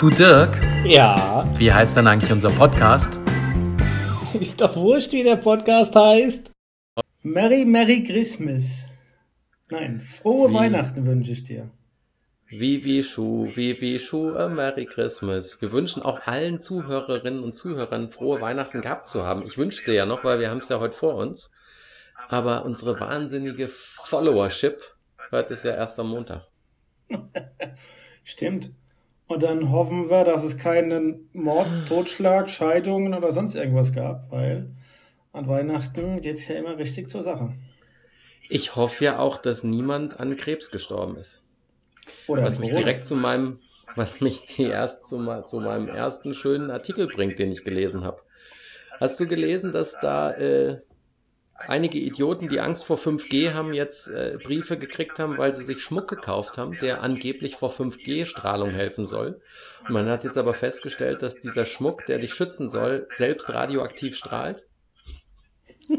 Du Dirk, Ja, wie heißt denn eigentlich unser Podcast? ist doch wurscht, wie der Podcast heißt. Merry, Merry Christmas. Nein, frohe Wie? Weihnachten wünsche ich dir. Wie, wie, Schuh, wie, wie, Schuh, a Merry Christmas. Wir wünschen auch allen Zuhörerinnen und Zuhörern frohe Weihnachten gehabt zu haben. Ich wünschte ja noch, weil wir haben es ja heute vor uns. Aber unsere wahnsinnige Followership hört es ja erst am Montag. Stimmt. Und dann hoffen wir, dass es keinen Mord, Totschlag, Scheidungen oder sonst irgendwas gab, weil an Weihnachten geht es ja immer richtig zur Sache. Ich hoffe ja auch, dass niemand an Krebs gestorben ist. Oder Was mich direkt zu meinem, was mich die erst zu, zu meinem ersten schönen Artikel bringt, den ich gelesen habe. Hast du gelesen, dass da äh, einige Idioten, die Angst vor 5G haben, jetzt äh, Briefe gekriegt haben, weil sie sich Schmuck gekauft haben, der angeblich vor 5G-Strahlung helfen soll. Man hat jetzt aber festgestellt, dass dieser Schmuck, der dich schützen soll, selbst radioaktiv strahlt.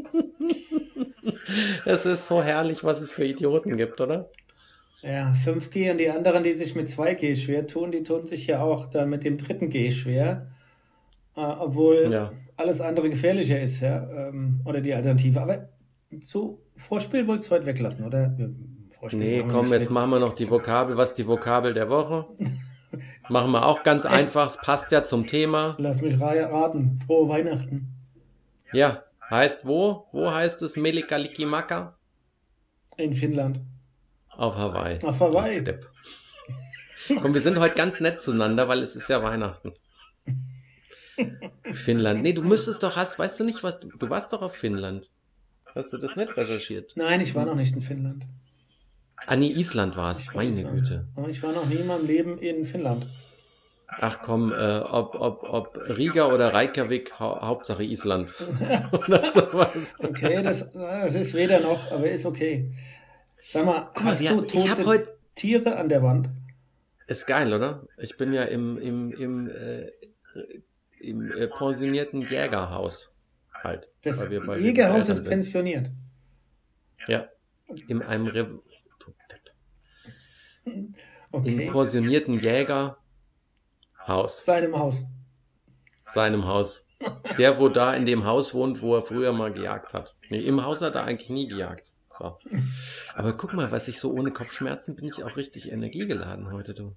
Es ist so herrlich, was es für Idioten gibt, oder? Ja, 5G und die anderen, die sich mit 2G schwer tun, die tun sich ja auch dann mit dem dritten G schwer. Äh, obwohl Ja. Alles andere gefährlicher ist, ja. Ähm, oder die Alternative. Aber so Vorspiel wolltest du heute weglassen, oder? Vorspiel Nee, komm, jetzt machen wir noch die Vokabel. Was ist die Vokabel der Woche? Machen wir auch ganz einfach. Es passt ja zum Thema. Lass mich ra- raten. Frohe Weihnachten. Ja, heißt wo? Wo heißt es Melikalikimaka? In Finnland. Auf Hawaii. Auf Hawaii. Depp. Komm, wir sind heute ganz nett zueinander, weil es ist ja Weihnachten. Finnland. Nee, du müsstest doch, hast, weißt du nicht, was, du, du warst doch auf Finnland. Hast du das nicht recherchiert? Nein, ich war noch nicht in Finnland. Ah, nee, Island war es. Meine Island. Güte. Aber ich war noch nie in meinem Leben in Finnland. Ach komm, äh, ob, ob, ob Riga oder Reykjavik, hau Hauptsache Island. oder sowas. Okay, das, das ist weder noch, aber ist okay. Sag mal, Guck mal, hast wir- du hab tote heute- Tiere an der Wand? Ist geil, oder? Ich bin ja im, im, im, äh, im äh, pensionierten Jägerhaus halt. Das Jägerhaus ist pensioniert. Ja. In einem Re im Okay. pensionierten Jägerhaus. Seinem Haus. Seinem Haus. Der, wo da in dem Haus wohnt, wo er früher mal gejagt hat. Nee, im Haus hat er eigentlich nie gejagt. So. Aber guck mal, was ich so ohne Kopfschmerzen bin ich auch richtig energiegeladen heute, du.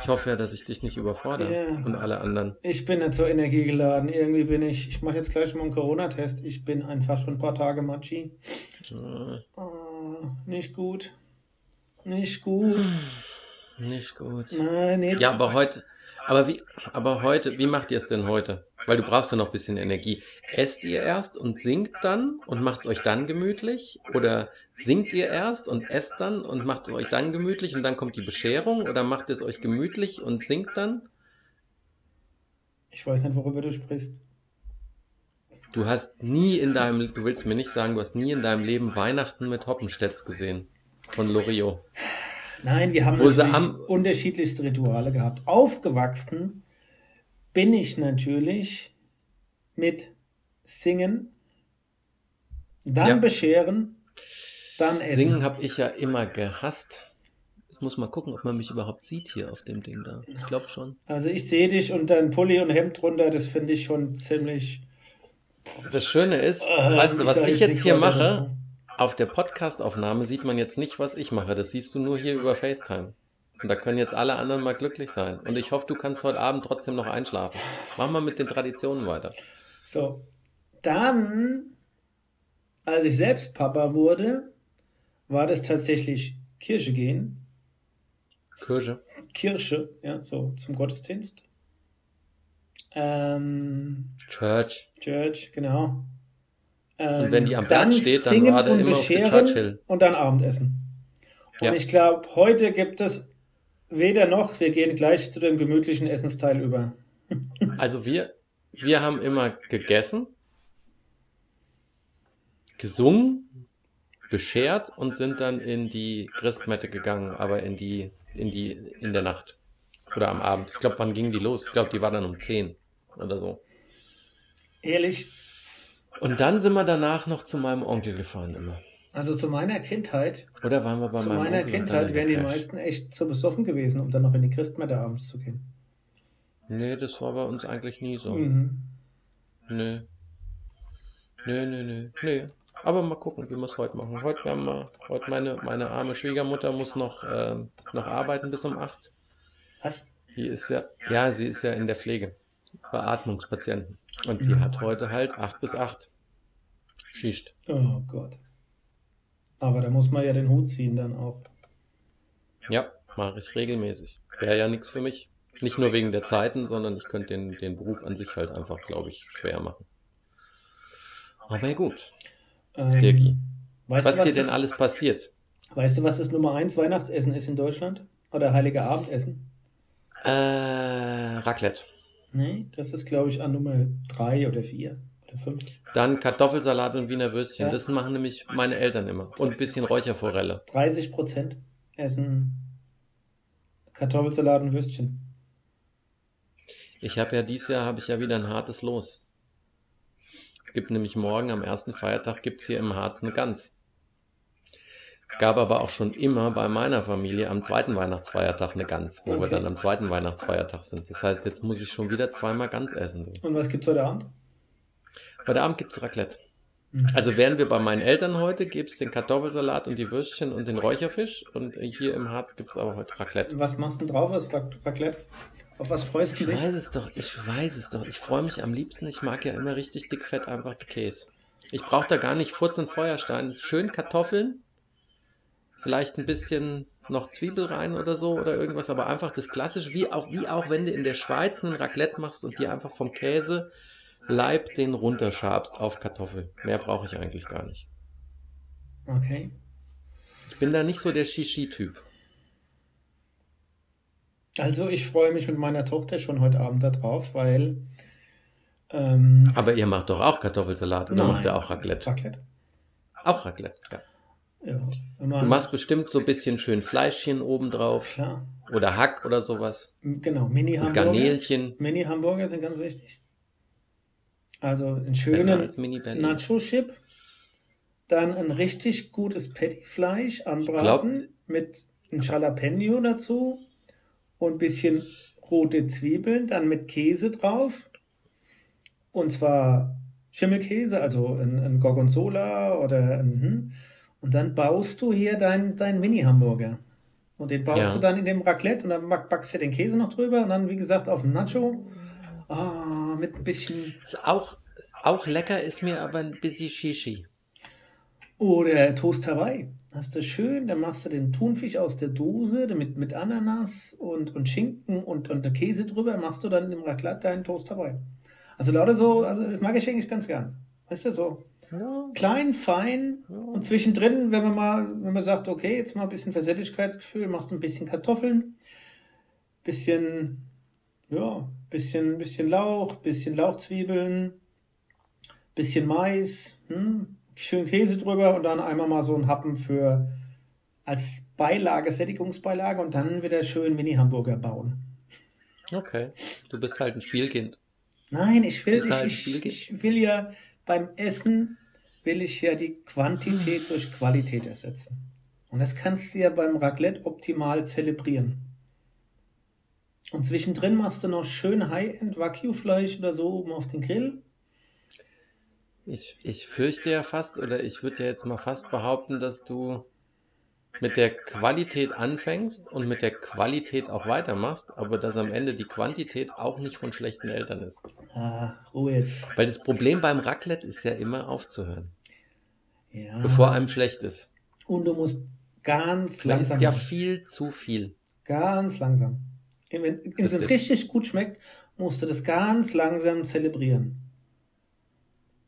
Ich hoffe ja, dass ich dich nicht überfordere Ja. und alle anderen. Ich bin nicht so energiegeladen. Irgendwie bin ich, ich mache jetzt gleich mal einen Corona-Test. Ich bin einfach schon ein paar Tage Matschi. Ah, nicht gut. Nicht gut. nicht gut. Nein, nicht. Ja, aber heute, aber wie, aber heute, wie macht ihr es denn heute? Weil du brauchst ja noch ein bisschen Energie. Esst ihr erst und singt dann und macht es euch dann gemütlich? Oder singt ihr erst und esst dann und macht es euch dann gemütlich und dann kommt die Bescherung? Oder macht es euch gemütlich und singt dann? Ich weiß nicht, worüber du sprichst. Du hast nie in deinem, du willst mir nicht sagen, du hast nie in deinem Leben Weihnachten mit Hoppenstedts gesehen. Von Loriot. Nein, wir haben natürlich am- unterschiedlichste Rituale gehabt. Aufgewachsen bin ich natürlich mit Singen, dann Ja. bescheren, dann essen. Singen habe ich ja immer gehasst. Ich muss mal gucken, ob man mich überhaupt sieht hier auf dem Ding da. Ich glaube schon. Also ich sehe dich und dein Pulli und Hemd drunter, das finde ich schon ziemlich. Das Schöne ist, Äh, weißt du, was ich jetzt hier mache? Auf der Podcastaufnahme sieht man jetzt nicht, was ich mache. Das siehst du nur hier über FaceTime. Und da können jetzt alle anderen mal glücklich sein. Und ich hoffe, du kannst heute Abend trotzdem noch einschlafen. Mach mal mit den Traditionen weiter. So, dann, als ich selbst Papa wurde, war das tatsächlich Kirche gehen. Kirche. Kirche, ja, so zum Gottesdienst. Ähm, Church. Church, genau. Ähm, Und wenn die am Platz steht, dann war der immer auf bescheren Churchill. Und dann Abendessen. Und Ja. ich glaube, heute gibt es weder noch, wir gehen gleich zu dem gemütlichen Essensteil über. Also wir, wir haben immer gegessen, gesungen, beschert und sind dann in die Christmette gegangen, aber in die, in die, in der Nacht. Oder am Abend. Ich glaube, wann ging die los? Ich glaube, die war dann um 10 oder so. Ehrlich, Und dann sind wir danach noch zu meinem Onkel gefahren immer. also zu meiner Kindheit, Oder waren wir bei zu meinem meiner Onkel und dann Kindheit in wären die meisten echt zu besoffen gewesen, um dann noch in die Christmette abends zu gehen. Nee, das war bei uns eigentlich nie so. Mhm. Nee. Nee, nee, nee. Nee. Aber mal gucken, wie wir es heute machen. Heute, werden wir, heute meine, meine arme Schwiegermutter muss noch, ähm, noch arbeiten bis um 8. Was? Die ist ja, ja, sie ist ja in der Pflege. Beatmungspatienten. Und die hat heute halt 8 bis 8 Schicht. Oh Gott. Aber da muss man ja den Hut ziehen dann auch. Ja, mache ich regelmäßig. Wäre ja nichts für mich. Nicht nur wegen der Zeiten, sondern ich könnte den, den Beruf an sich halt einfach, glaube ich, schwer machen. Aber ja, gut. Ähm, Dirki. Was du, was dir denn alles passiert? weißt du, was das Nummer 1 Weihnachtsessen ist in Deutschland? Oder Heilige Abendessen? Äh, Raclette. Nee, das ist, glaube ich, an Nummer 3 oder 4 oder 5. Dann Kartoffelsalat und Wiener Würstchen. Ja. Das machen nämlich meine Eltern immer. Und ein bisschen Räucherforelle. 30 Prozent essen Kartoffelsalat und Würstchen. Ich habe ja dieses Jahr habe ich ja wieder ein hartes Los. Es gibt nämlich morgen am ersten Feiertag gibt es hier im Harz eine Gans. Es gab aber auch schon immer bei meiner Familie am zweiten Weihnachtsfeiertag eine Gans, wo wir Okay. dann am zweiten Weihnachtsfeiertag sind. Das heißt, jetzt muss ich schon wieder zweimal Gans essen. So. Und was gibt's heute Abend? Heute Abend gibt es Raclette. Mhm. Also wären wir bei meinen Eltern heute, gibt es den Kartoffelsalat und die Würstchen und den Räucherfisch. Und hier im Harz gibt es aber heute Raclette. Was machst du denn drauf, Rac- Raclette? Auf was freust du Ich dich? weiß es doch, ich weiß es doch. Ich freue mich am liebsten. Ich mag ja immer richtig dickfett einfach Käse. Ich brauche da gar nicht Furz und Feuerstein. Schön Kartoffeln, vielleicht ein bisschen noch Zwiebel rein oder so oder irgendwas, aber einfach das Klassische, wie auch, wie auch wenn du in der Schweiz einen Raclette machst und dir einfach vom Käse Leib den runterschabst auf Kartoffel. Mehr brauche ich eigentlich gar nicht. Okay. Ich bin da nicht so der Shishi-Typ. Also ich freue mich mit meiner Tochter schon heute Abend darauf, weil ähm, Aber ihr macht doch auch Kartoffelsalat oder Nein. macht ihr auch Raclette? Raclette. Auch Raclette, ja. Ja. Du machst bestimmt so ein bisschen schön Fleischchen obendrauf. klar. Oder Hack oder sowas. Genau, Mini-Hamburger. Garnelchen. Mini-Hamburger sind ganz wichtig. Also einen schönen. Nacho-Chip, dann ein richtig gutes Patty-Fleisch anbraten mit einem Jalapeno dazu und ein bisschen rote Zwiebeln, dann mit Käse drauf. Und zwar Schimmelkäse, also ein, ein Gorgonzola oder ein, hm. Und dann baust du hier dein, dein Mini-Hamburger. Und den baust Ja. du dann in dem Raclette und dann back- backst du den Käse noch drüber und dann, wie gesagt, auf dem Nacho. Ah, mit ein bisschen Ist auch, ist auch lecker, ist mir aber ein bisschen Shishi. Oder Toast Hawaii. Hast du schön, dann machst du den Thunfisch aus der Dose mit, mit Ananas und, und Schinken und, und der Käse drüber, machst du dann im Raclette deinen Toast Hawaii. Also lauter so, also das mag ich eigentlich ganz gern. Weißt du, so Ja, klein, fein und zwischendrin, wenn man mal, wenn man sagt, okay, jetzt mal ein bisschen Versättigkeitsgefühl, machst du ein bisschen Kartoffeln, bisschen, ja, bisschen, bisschen Lauch, bisschen Lauchzwiebeln, bisschen Mais, hm, schön Käse drüber und dann einmal mal so ein Happen für als Beilage, Sättigungsbeilage und dann wieder schön Mini-Hamburger bauen. okay. Du bist halt ein Spielkind. Nein, ich will, Ist halt ich, ich, ich will ja beim Essen will ich ja die Quantität durch Qualität ersetzen. Und das kannst du ja beim Raclette optimal zelebrieren. Und zwischendrin machst du noch schön High-End Wagyu-Fleisch oder so oben auf den Grill. Ich, ich fürchte ja fast, oder ich würde ja jetzt mal fast behaupten, dass du mit der Qualität anfängst und mit der Qualität auch weitermachst, aber dass am Ende die Quantität auch nicht von schlechten Eltern ist. Ah, Ruhe jetzt. Weil das Problem beim Raclette ist ja immer aufzuhören, Ja. bevor einem schlecht ist. Und du musst ganz Man langsam isst ja viel zu viel. Ganz langsam. Wenn es richtig gut schmeckt, musst du das ganz langsam zelebrieren.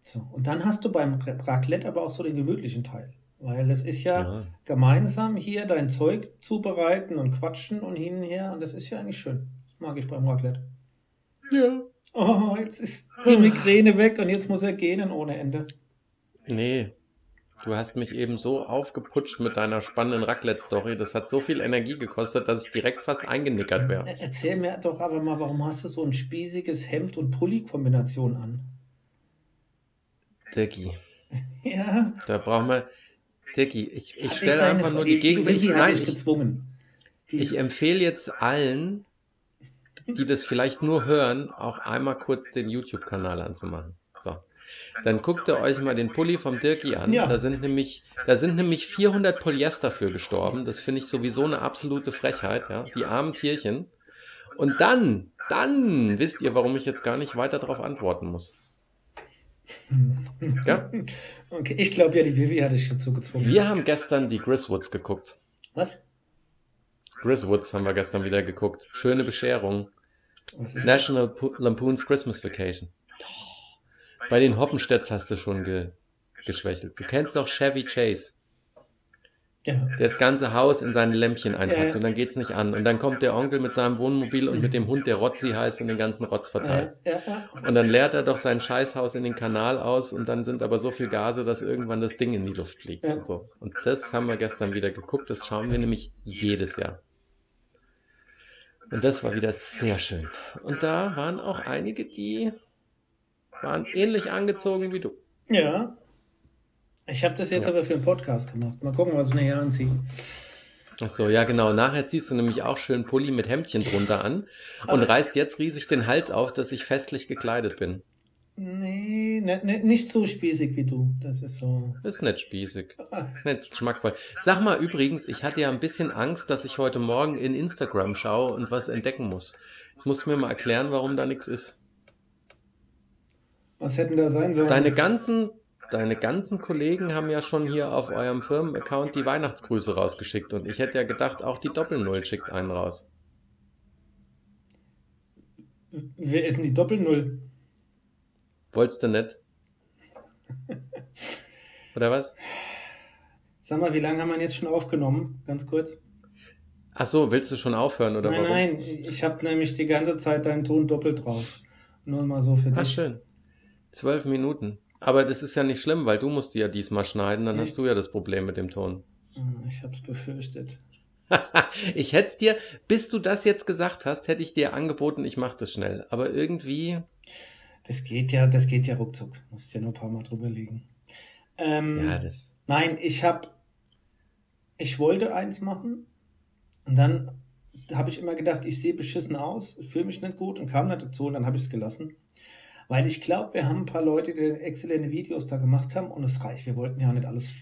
So, und dann hast du beim Ra- Raclette aber auch so den gemütlichen Teil. Weil es ist ja, Ja. gemeinsam hier dein Zeug zubereiten und quatschen und hin und her. Und das ist ja eigentlich schön. Das mag ich beim Raclette. ja. Oh, jetzt ist die Migräne weg und jetzt muss er gähnen ohne Ende. Nee, du hast mich eben so aufgeputscht mit deiner spannenden Raclette-Story. Das hat so viel Energie gekostet, dass ich direkt fast eingenickert wäre. Er- Erzähl mir doch aber mal, warum hast du so ein spießiges Hemd- und Pulli-Kombination an? Dirki, Ja, da brauchen wir. Dirki, ich, ich stelle einfach nur die hat nein, ich, gezwungen. Die, ich empfehle jetzt allen, die das vielleicht nur hören, auch einmal kurz den YouTube-Kanal anzumachen. So. Dann guckt ihr euch mal den Pulli vom Dirki an. Ja. Da sind nämlich, da sind nämlich 400 Polyester für gestorben. Das finde ich sowieso eine absolute Frechheit, ja. Die armen Tierchen. Und dann, dann wisst ihr, warum ich jetzt gar nicht weiter darauf antworten muss. Ja? Okay, ich glaube ja, die Vivi hatte ich dazu gezwungen. Wir haben gestern die Griswoods geguckt. Was? Griswoods haben wir gestern wieder geguckt. Schöne Bescherung. National Pu- Lampoon's Christmas Vacation. Bei den Hoppenstedts hast du schon ge geschwächelt. Du kennst doch Chevy Chase, Ja. der das ganze Haus in seine Lämpchen einpackt Ja. und dann geht's nicht an. Und dann kommt der Onkel mit seinem Wohnmobil und mit dem Hund, der Rotzi heißt und den ganzen Rotz verteilt. Und dann leert er doch sein Scheißhaus in den Kanal aus und dann sind aber so viel Gase, dass irgendwann das Ding in die Luft fliegt und so. Und das haben wir gestern wieder geguckt. Das schauen wir nämlich jedes Jahr. Und das war wieder sehr schön. Und da waren auch einige, die waren ähnlich angezogen wie du. Ja. Ich habe das jetzt Ja. aber für einen Podcast gemacht. Mal gucken, was ich nachher anziehe. Ach so, ja genau. Nachher ziehst du nämlich auch schön Pulli mit Hemdchen drunter an und Aber- reißt jetzt riesig den Hals auf, dass ich festlich gekleidet bin. Nee, ne, ne, nicht so spießig wie du. Das ist so. Ist nicht spießig. Ah, Nicht geschmackvoll. Sag mal übrigens, ich hatte ja ein bisschen Angst, dass ich heute Morgen in Instagram schaue und was entdecken muss. Jetzt musst du mir mal erklären, warum da nichts ist. Was hätten da sein sollen? Deine ganzen, deine ganzen Kollegen haben ja schon hier auf eurem Firmenaccount die Weihnachtsgrüße rausgeschickt und ich hätte ja gedacht, auch die Doppelnull schickt einen raus. Wer ist denn die Doppelnull? Wolltest du nicht? Oder was? Sag mal, wie lange haben wir jetzt schon aufgenommen? Ganz kurz. Ach so, willst du schon aufhören oder nein, warum? nein, ich habe nämlich die ganze Zeit deinen Ton doppelt drauf. Nur mal so für dich. schön. Zwölf Minuten. Aber das ist ja nicht schlimm, weil du musst die ja diesmal schneiden, dann Nee. hast du ja das Problem mit dem Ton. Ah, Ich habe es befürchtet. ich hätte es dir, bis du das jetzt gesagt hast, hätte ich dir angeboten, ich mache das schnell. Aber irgendwie, Das geht ja, das geht ja ruckzuck. Musst ja nur ein paar Mal drüber legen. Ähm, ja, das. Nein, ich habe, ich wollte eins machen und dann habe ich immer gedacht, ich sehe beschissen aus, fühle mich nicht gut und kam nicht dazu und dann habe ich es gelassen. Weil ich glaube, wir haben ein paar Leute, die exzellente Videos da gemacht haben und es reicht. Wir wollten ja nicht alles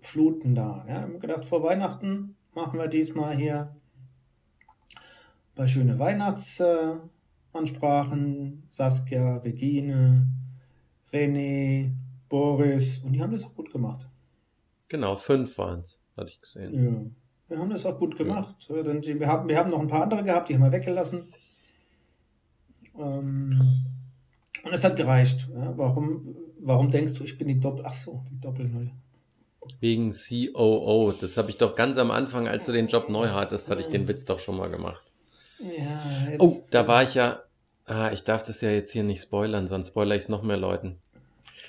fluten da. Ja, wir haben gedacht, vor Weihnachten machen wir diesmal hier ein paar schöne Weihnachtsansprachen. Saskia, Regine, René, Boris und die haben das auch gut gemacht. Genau, fünf waren es, hatte ich gesehen. Ja, wir haben das auch gut gemacht. Wir, haben, wir haben noch ein paar andere gehabt, die haben wir weggelassen. Ähm, und es hat gereicht. Ja, warum, warum denkst du, ich bin die Doppel... Ach so, die Doppel-Null. Wegen COO. Das habe ich doch ganz am Anfang, als du den Job neu hattest, hatte ich den Witz doch schon mal gemacht. Ja, jetzt, Oh, da war ich ja. Ah, ich darf das ja jetzt hier nicht spoilern, sonst spoilere ich es noch mehr Leuten.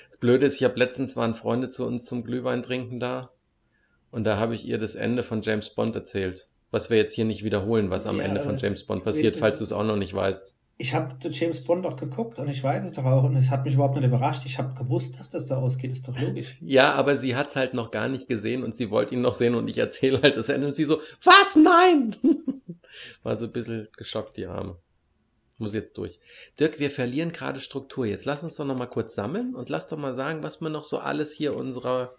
Das Blöde ist, ich habe letztens waren Freunde zu uns zum Glühwein trinken da und da habe ich ihr das Ende von James Bond erzählt. Was wir jetzt hier nicht wiederholen, was am Ja, Ende von James Bond passiert, falls du es auch noch nicht weißt. Ich habe James Bond auch geguckt und ich weiß es doch auch und es hat mich überhaupt nicht überrascht. Ich habe gewusst, dass das da ausgeht, ist doch logisch. Ja, aber sie hat's halt noch gar nicht gesehen und sie wollte ihn noch sehen und ich erzähle halt das Ende und sie so, was? Nein! War so ein bisschen geschockt, die Arme. Muss jetzt durch. Dirk, wir verlieren gerade Struktur. Jetzt lass uns doch noch mal kurz sammeln und lass doch mal sagen, was wir noch so alles hier unserer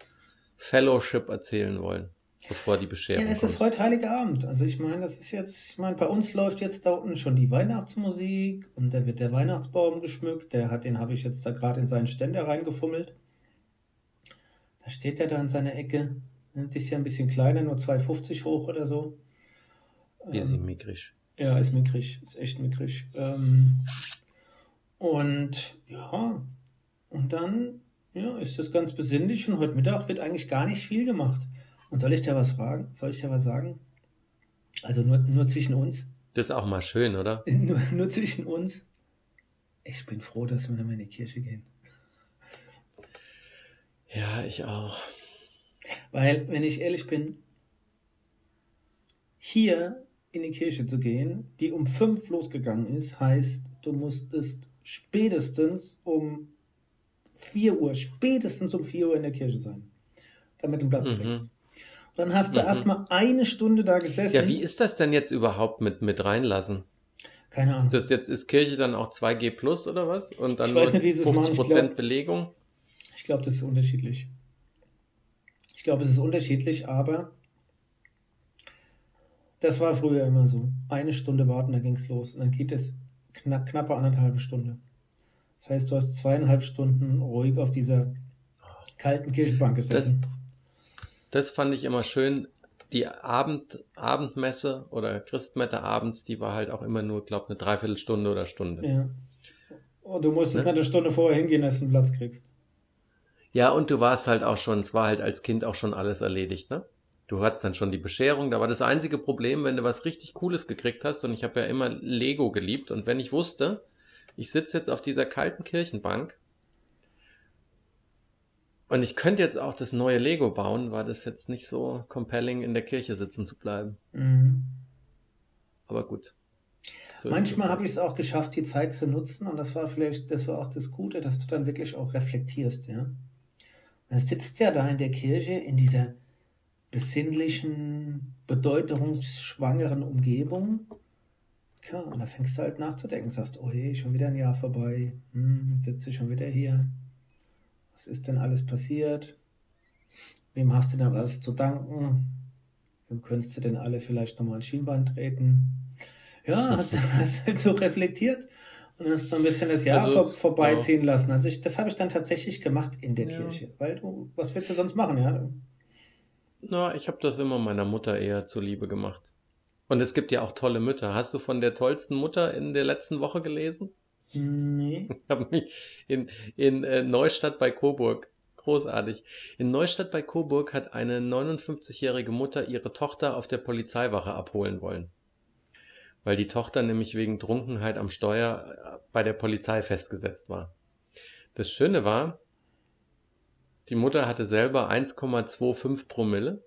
Fellowship erzählen wollen, bevor die Bescherung Ja, es ist heute Heiliger Abend. Also ich meine, das ist jetzt, ich meine, bei uns läuft jetzt da unten schon die Weihnachtsmusik und da wird der Weihnachtsbaum geschmückt. Der hat, den habe ich jetzt da gerade in seinen Ständer reingefummelt. Da steht er da in seiner Ecke. Das ist ja ein bisschen kleiner, nur 2,50 hoch oder so. Bisschen Ähm, mickrig. ja, ist mickrig, ist echt mickrig. Ähm, und ja, und dann ja, ist das ganz besinnlich und heute Mittag wird eigentlich gar nicht viel gemacht. Und soll ich dir was fragen? Soll ich dir was sagen? Also nur, nur zwischen uns. Das ist auch mal schön, oder? Nur, nur zwischen uns. Ich bin froh, dass wir noch mal in die Kirche gehen. Ja, ich auch. Weil, wenn ich ehrlich bin, hier in die Kirche zu gehen, die um fünf losgegangen ist, heißt, du musstest spätestens um 4 Uhr, spätestens um 4 Uhr in der Kirche sein, damit du einen Platz Mhm. kriegst. Dann hast du Mhm. erstmal eine Stunde da gesessen. Ja, wie ist das denn jetzt überhaupt mit, mit reinlassen? Keine Ahnung. Ist das jetzt, ist Kirche dann auch 2G plus oder was? Und dann Ich weiß nicht, wie sie es machen. 50 Ich Prozent Belegung? Ich glaube, das ist unterschiedlich. Ich glaube, es ist unterschiedlich, aber das war früher immer so. Eine Stunde warten, dann ging es los. Und dann geht es knapp, knappe anderthalb Stunde. Das heißt, du hast zweieinhalb Stunden ruhig auf dieser kalten Kirchenbank gesessen. Das fand ich immer schön. Die Abend, Abendmesse oder Christmette abends, die war halt auch immer nur, glaube eine Dreiviertelstunde oder Stunde. ja. Und du musstest Ne? nicht eine Stunde vorher hingehen, dass du einen Platz kriegst. Ja, und du warst halt auch schon, es war halt als Kind auch schon alles erledigt, ne? Du hattest dann schon die Bescherung, da war das einzige Problem, wenn du was richtig Cooles gekriegt hast, und ich habe ja immer Lego geliebt, und wenn ich wusste, ich sitze jetzt auf dieser kalten Kirchenbank und ich könnte jetzt auch das neue Lego bauen, war das jetzt nicht so compelling, in der Kirche sitzen zu bleiben. Mhm. Aber gut. So Manchmal das. habe ich es auch geschafft, die Zeit zu nutzen und das war vielleicht, das war auch das Gute, dass du dann wirklich auch reflektierst, ja. Man sitzt ja da in der Kirche in dieser besinnlichen, bedeutungsschwangeren Umgebung. Ja, und da fängst du halt nachzudenken, sagst, oh je, schon wieder ein Jahr vorbei, hm, sitze schon wieder hier. Was ist denn alles passiert? Wem hast du denn alles zu danken? Wem könntest du denn alle vielleicht nochmal ein Schienbein treten? Ja, hast, hast halt so reflektiert und hast so ein bisschen das Jahr Also, vor, vorbeiziehen lassen. Also ich, das habe ich dann tatsächlich gemacht in der Ja. Kirche, weil du, was willst du sonst machen, ja? Na, ich habe das immer meiner Mutter eher zuliebe gemacht. Und es gibt ja auch tolle Mütter. Hast du von der tollsten Mutter in der letzten Woche gelesen? Nee. Ich habe mich in, in äh, Neustadt bei Coburg. Großartig. In Neustadt bei Coburg hat eine 59-jährige Mutter ihre Tochter auf der Polizeiwache abholen wollen. Weil die Tochter nämlich wegen Trunkenheit am Steuer äh, bei der Polizei festgesetzt war. Das Schöne war, die Mutter hatte selber 1,25 Promille.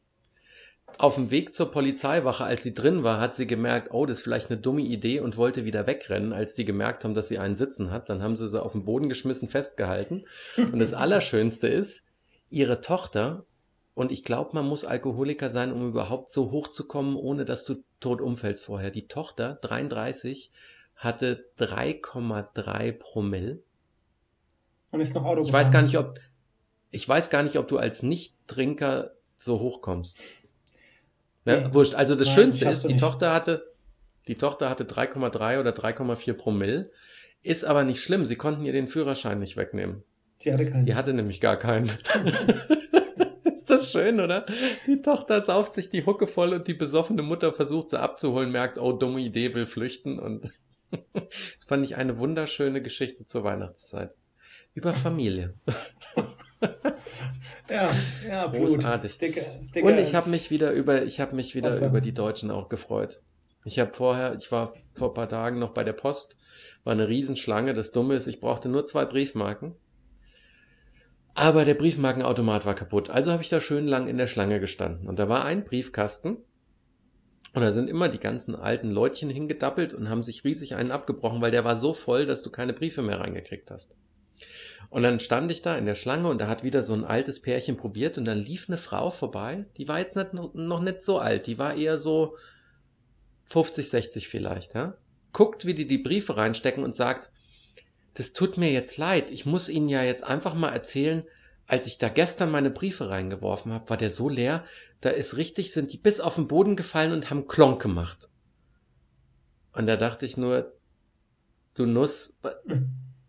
Auf dem Weg zur Polizeiwache, als sie drin war, hat sie gemerkt, oh, das ist vielleicht eine dumme Idee und wollte wieder wegrennen, als die gemerkt haben, dass sie einen Sitzen hat. Dann haben sie sie auf den Boden geschmissen, festgehalten. Und das Allerschönste ist, ihre Tochter, und ich glaube, man muss Alkoholiker sein, um überhaupt so hochzukommen, ohne dass du tot umfällst vorher. Die Tochter, 33, hatte 3,3 Promille. Und ist noch Auto Ich weiß gar nicht, ob, ich weiß gar nicht, ob du als Nichttrinker so hochkommst. Ne? Nee. Wurscht. Also das Nein, Schönste ist, die nicht. Tochter hatte, die Tochter hatte 3,3 oder 3,4 Promille. Ist aber nicht schlimm. Sie konnten ihr den Führerschein nicht wegnehmen. Die hatte keinen. Die hatte nämlich gar keinen. ist das schön, oder? Die Tochter sauft sich die Hucke voll und die besoffene Mutter versucht sie abzuholen, merkt, oh, dumme Idee, will flüchten und das fand ich eine wunderschöne Geschichte zur Weihnachtszeit. Über Familie. Ja, ja. Großartig. Sticker, Sticker Und ich habe mich wieder über, ich habe mich wieder Wasser. über die Deutschen auch gefreut. Ich habe vorher, ich war vor ein paar Tagen noch bei der Post, war eine Riesenschlange. Das Dumme ist, ich brauchte nur zwei Briefmarken. Aber der Briefmarkenautomat war kaputt. Also habe ich da schön lang in der Schlange gestanden. Und da war ein Briefkasten. Und da sind immer die ganzen alten Leutchen hingedappelt und haben sich riesig einen abgebrochen, weil der war so voll, dass du keine Briefe mehr reingekriegt hast. Und dann stand ich da in der Schlange und da hat wieder so ein altes Pärchen probiert und dann lief eine Frau vorbei, die war jetzt nicht, noch nicht so alt, die war eher so 50, 60 vielleicht, ja. Guckt, wie die die Briefe reinstecken und sagt, das tut mir jetzt leid, ich muss Ihnen ja jetzt einfach mal erzählen, als ich da gestern meine Briefe reingeworfen habe, war der so leer, da ist richtig, sind die bis auf den Boden gefallen und haben Klonk gemacht. Und da dachte ich nur, du Nuss,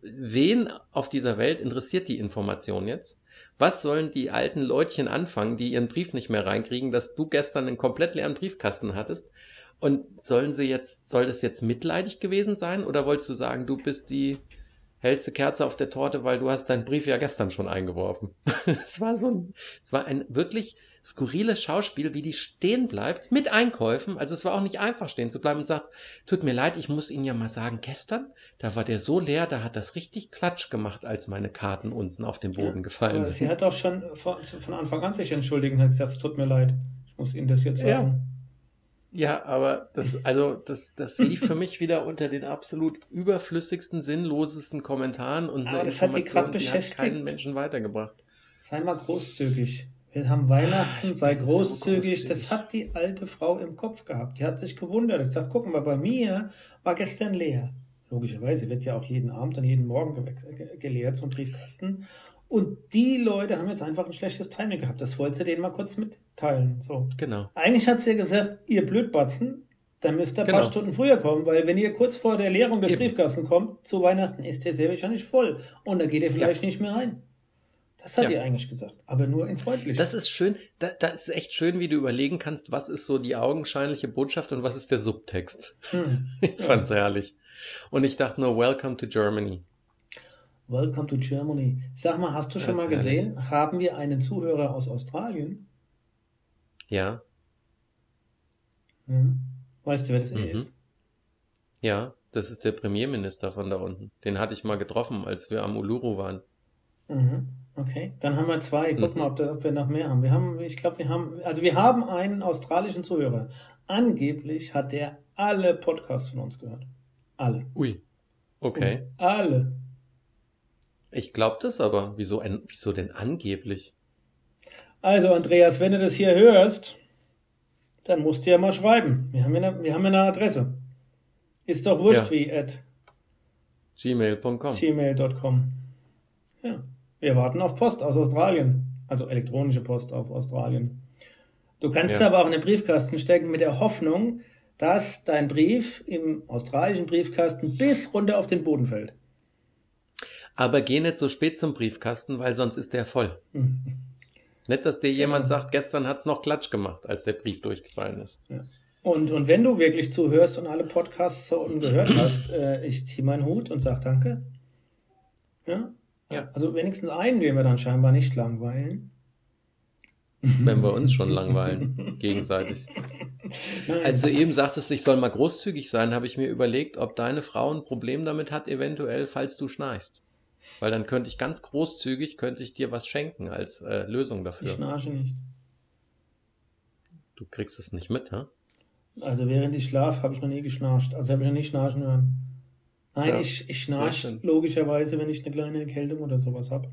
wen auf dieser Welt interessiert die Information jetzt? Was sollen die alten Leutchen anfangen, die ihren Brief nicht mehr reinkriegen, dass du gestern einen komplett leeren Briefkasten hattest? Und sollen sie jetzt, soll das jetzt mitleidig gewesen sein? Oder wolltest du sagen, du bist die hellste Kerze auf der Torte, weil du hast deinen Brief ja gestern schon eingeworfen? Es war so ein, es war ein wirklich skurriles Schauspiel, wie die stehen bleibt mit Einkäufen. Also es war auch nicht einfach stehen zu bleiben und sagt, tut mir leid, ich muss Ihnen ja mal sagen, gestern, da war der so leer, da hat das richtig Klatsch gemacht, als meine Karten unten auf den Boden gefallen Aber sind. sie hat auch schon von, von Anfang an sich entschuldigt und hat gesagt, es tut mir leid. Ich muss Ihnen das jetzt Ja. sagen. Ja, aber das, also, das, das lief für mich wieder unter den absolut überflüssigsten, sinnlosesten Kommentaren und Aber eine das hat die Information, die hat keinen Menschen weitergebracht. Sei mal großzügig. Wir haben Weihnachten, ich sei bin so großzügig. großzügig. Das hat die alte Frau im Kopf gehabt. Die hat sich gewundert. Ich sag, guck mal, bei mir war gestern leer. Logischerweise wird ja auch jeden Abend und jeden Morgen ge- geleert, ein Briefkasten. Und die Leute haben jetzt einfach ein schlechtes Timing gehabt. Das wollte sie denen mal kurz mitteilen. So. Genau. Eigentlich hat sie ja gesagt, ihr Blödbatzen, dann müsst ihr ein paar Genau. Stunden früher kommen, weil wenn ihr kurz vor der Leerung des Eben. Briefkastens kommt, zu Weihnachten ist der sehr wahrscheinlich voll. Und da geht ihr vielleicht nicht mehr rein. Das hat Ja. ihr eigentlich gesagt, aber nur in freundlich. Das ist schön, da, da ist echt schön, wie du überlegen kannst, was ist so die augenscheinliche Botschaft und was ist der Subtext. Hm. Ich fand's herrlich. Und ich dachte nur, welcome to Germany. Welcome to Germany. Sag mal, hast du schon Das mal ist herrlich. gesehen, haben wir einen Zuhörer aus Australien? Ja, Hm. Weißt du, wer das Mhm. ist? ja, das ist der Premierminister von da unten. Den hatte ich mal getroffen, als wir am Uluru waren. Mhm. Okay, dann haben wir zwei. Guck Mhm. mal, ob, da, ob wir noch mehr haben. Wir haben, ich glaube, wir haben, also wir haben einen australischen Zuhörer. Angeblich hat der alle Podcasts von uns gehört. Alle. Ui. Okay. Und alle. Ich glaube das aber. Wieso, wieso denn angeblich? Also, Andreas, wenn du das hier hörst, dann musst du ja mal schreiben. Wir haben ja eine, wir haben ja eine Adresse. Ist doch wurscht Ja. wie at Gmail.com. gmail.com. Ja. Wir warten auf Post aus Australien. Also elektronische Post auf Australien. Du kannst Ja. aber auch in den Briefkasten stecken mit der Hoffnung, dass dein Brief im australischen Briefkasten bis runter auf den Boden fällt. Aber geh nicht so spät zum Briefkasten, weil sonst ist der voll. Nicht, dass dir jemand sagt, gestern hat's noch Klatsch gemacht, als der Brief durchgefallen ist. Und, und wenn du wirklich zuhörst und alle Podcasts so unten gehört hast, äh, ich ziehe meinen Hut und sag Danke. Ja? Ja. Also wenigstens einen werden wir dann scheinbar nicht langweilen. Wenn wir uns schon langweilen, gegenseitig. Nein. Als du eben sagtest, ich soll mal großzügig sein, habe ich mir überlegt, ob deine Frau ein Problem damit hat, eventuell, falls du schnarchst. Weil dann könnte ich ganz großzügig, könnte ich dir was schenken als äh, Lösung ich dafür. schnarche nicht. Du kriegst es nicht mit, hä? Also während ich schlaf, habe ich noch nie geschnarcht. Also habe ich noch nie schnarchen hören. Nein, Ja, ich, ich sehr schnarch schön. logischerweise, wenn ich eine kleine Erkältung oder sowas habe.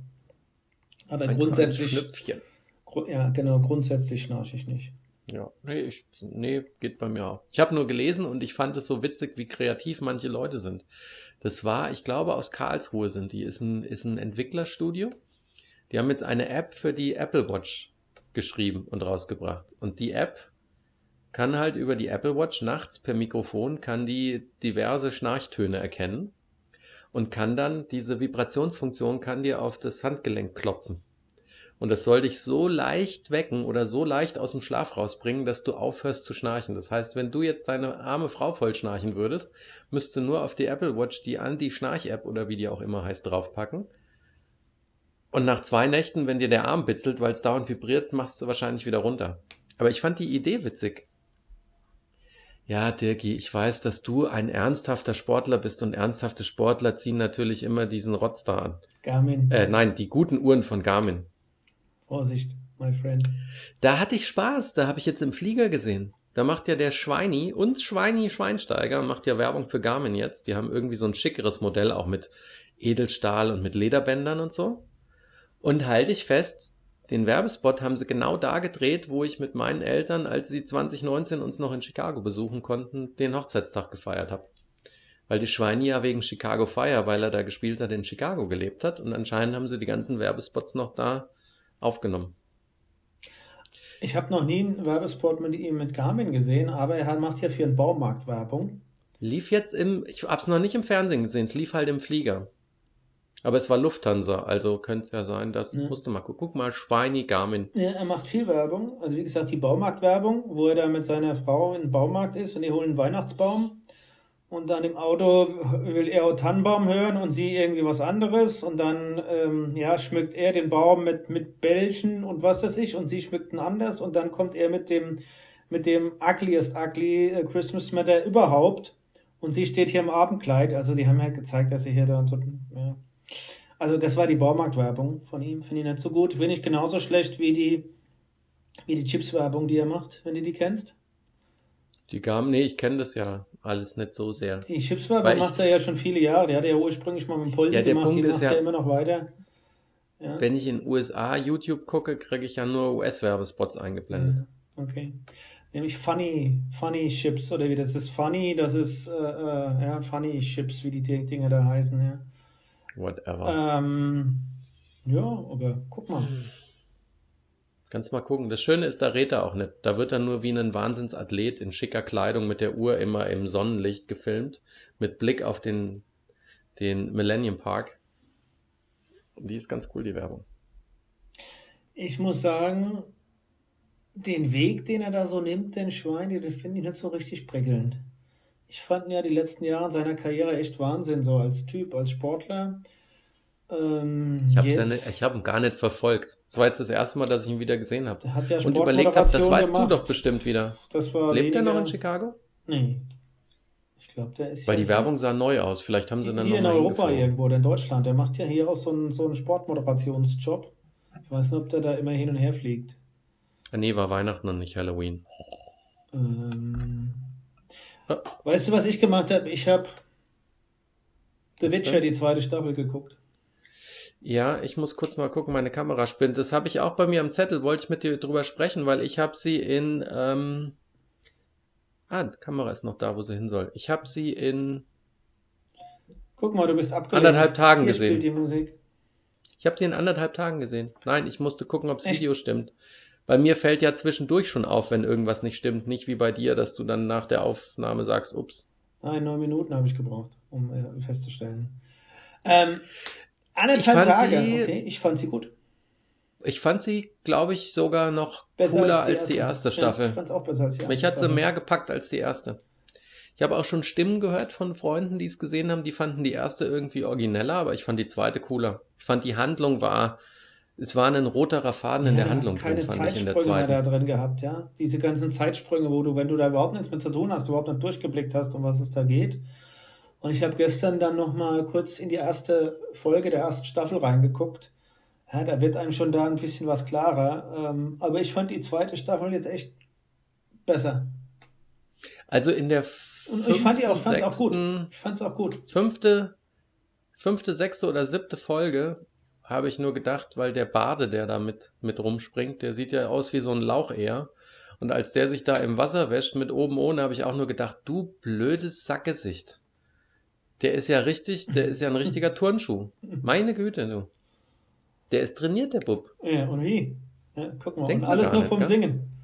Aber Ein grundsätzlich, kleines Schnüpfchen. gru- ja genau, grundsätzlich schnarche ich nicht. Ja, nee, ich, nee, geht bei mir auch. Ich habe nur gelesen und ich fand es so witzig, wie kreativ manche Leute sind. Das war, ich glaube, aus Karlsruhe sind die, ist ein, ist ein Entwicklerstudio. Die haben jetzt eine App für die Apple Watch geschrieben und rausgebracht. Und die App kann halt über die Apple Watch nachts per Mikrofon, kann die diverse Schnarchtöne erkennen und kann dann diese Vibrationsfunktion, kann dir auf das Handgelenk klopfen. Und das soll dich so leicht wecken oder so leicht aus dem Schlaf rausbringen, dass du aufhörst zu schnarchen. Das heißt, wenn du jetzt deine arme Frau voll schnarchen würdest, müsste nur auf die Apple Watch die Anti-Schnarch-App oder wie die auch immer heißt, draufpacken. Und nach zwei Nächten, wenn dir der Arm bitzelt, weil es dauernd vibriert, machst du wahrscheinlich wieder runter. Aber ich fand die Idee witzig. Ja, Dirki, ich weiß, dass du ein ernsthafter Sportler bist und ernsthafte Sportler ziehen natürlich immer diesen Rotz da an. Garmin, Äh, nein, die guten Uhren von Garmin. Vorsicht, my friend. Da hatte ich Spaß, da habe ich jetzt im Flieger gesehen. Da macht ja der Schweini und Schweini Schweinsteiger macht ja Werbung für Garmin jetzt. Die haben irgendwie so ein schickeres Modell auch mit Edelstahl und mit Lederbändern und so. Und halte ich fest, den Werbespot haben sie genau da gedreht, wo ich mit meinen Eltern, als sie 2019 uns noch in Chicago besuchen konnten, den Hochzeitstag gefeiert habe. Weil die Schweini ja wegen Chicago Fire, weil er da gespielt hat, in Chicago gelebt hat. Und anscheinend haben sie die ganzen Werbespots noch da aufgenommen. Ich habe noch nie einen Werbespot mit ihm mit Garmin gesehen, aber er macht ja für einen Baumarkt Werbung. Lief jetzt im, ich hab's noch nicht im Fernsehen gesehen, es lief halt im Flieger. Aber es war Lufthansa, also könnte es ja sein, dass, Ja. musst du mal gucken, guck mal, Schweini Garmin. Ja, er macht viel Werbung. Also wie gesagt, die Baumarktwerbung, wo er da mit seiner Frau im Baumarkt ist und die holen einen Weihnachtsbaum. Und dann im Auto will er Tannenbaum hören und sie irgendwie was anderes. Und dann ähm, ja, schmückt er den Baum mit, mit Bällchen und was weiß ich. Und sie schmückt ihn anders. Und dann kommt er mit dem, mit dem ugliest ugly äh, Christmas Sweater überhaupt. Und sie steht hier im Abendkleid. Also die haben ja gezeigt, dass sie hier da... Ja. Also das war die Baumarktwerbung von ihm. Finde ich nicht so gut. Finde ich genauso schlecht wie die, wie die Chips-Werbung, die er macht, wenn du die kennst. Die Garmin, nee, ich kenne das ja alles nicht so sehr. Die Chips-Werbung Weil ich- macht er ja schon viele Jahre. Der hat ja ursprünglich mal mit dem Poldi Ja, der gemacht, Punkt die ist macht ja- er immer noch weiter. Ja. Wenn ich in USA YouTube gucke, kriege ich ja nur US-Werbespots eingeblendet. Okay. Nämlich Funny, Funny Chips oder wie das ist. Funny, das ist äh, äh, ja, Funny Chips, wie die Di- Dinge da heißen, ja. Whatever. Ähm, ja, aber guck mal. Kannst mal gucken. Das Schöne ist, da redet er auch nicht. Da wird er nur wie ein Wahnsinnsathlet in schicker Kleidung mit der Uhr immer im Sonnenlicht gefilmt, mit Blick auf den, den Millennium Park. Die ist ganz cool, die Werbung. Ich muss sagen, den Weg, den er da so nimmt, den Schwein, den finde ich nicht so richtig prickelnd. Ich fand ihn ja die letzten Jahre in seiner Karriere echt Wahnsinn, so als Typ, als Sportler. Ähm, Ich habe hab ihn gar nicht verfolgt. Das war jetzt das erste Mal, dass ich ihn wieder gesehen habe. ja Und überlegt habe, das weißt gemacht. du doch bestimmt wieder. Das war Lebt er noch weniger- in Chicago? Nee. Ich glaube, der ist Weil die Werbung sah neu aus. Vielleicht haben sie dann hier in Europa irgendwo oder in Deutschland. Der macht ja hier auch so einen, so einen Sportmoderationsjob. Ich weiß nicht, ob der da immer hin und her fliegt. Ah, Nee, war Weihnachten und nicht Halloween. Ähm. Weißt du, was ich gemacht habe? Ich habe The Witcher, die zweite Staffel geguckt. Ja, ich muss kurz mal gucken, meine Kamera spinnt. Das habe ich auch bei mir am Zettel, wollte ich mit dir drüber sprechen, weil ich habe sie in... Ähm... Ah, die Kamera ist noch da, wo sie hin soll. Ich habe sie in... Guck mal, du bist abgelenkt. Anderthalb Tagen Hier gesehen. spielt die Musik. Ich habe sie in anderthalb Tagen gesehen. Nein, ich musste gucken, ob das Echt? Video stimmt. Bei mir fällt ja zwischendurch schon auf, wenn irgendwas nicht stimmt. Nicht wie bei dir, dass du dann nach der Aufnahme sagst, ups. Nein, neun Minuten habe ich gebraucht, um äh, festzustellen. Ähm, anderthalb Ich fand Tage. sie- Okay, ich fand sie gut. Ich fand sie, glaube ich, sogar noch Besser cooler als die erste Ja, Staffel. ich fand es auch besser als die erste Mich hat sie mehr gepackt als die erste. Ich habe auch schon Stimmen gehört von Freunden, die es gesehen haben, die fanden die erste irgendwie origineller, aber ich fand die zweite cooler. Ich fand die Handlung war, es war ein roterer Faden in Ja, der du Handlung drin, fand ich in der Zeitsprünge mehr da zweiten. drin gehabt, ja. Diese ganzen Zeitsprünge, wo du, wenn du da überhaupt nichts mit zu tun hast, überhaupt nicht durchgeblickt hast, um was es da geht. Und ich habe gestern dann noch mal kurz in die erste Folge der ersten Staffel reingeguckt. Ja, da wird einem schon da ein bisschen was klarer. Ähm, aber ich fand die zweite Staffel jetzt echt besser. Also in der Und ich fand die auch, fand's auch gut. sechsten, Ich fand's auch gut. fünfte, fünfte, sechste oder siebte Folge habe ich nur gedacht, weil der Bade, der da mit, mit rumspringt, der sieht ja aus wie so ein Lauch eher. Und als der sich da im Wasser wäscht mit oben ohne, habe ich auch nur gedacht, du blödes Sackgesicht. Der ist ja richtig, der ist ja ein richtiger Turnschuh. Meine Güte, du. Der ist trainiert, der Bub. Ja, und wie? Ja, guck mal, Denkt und alles nur vom gell? Singen.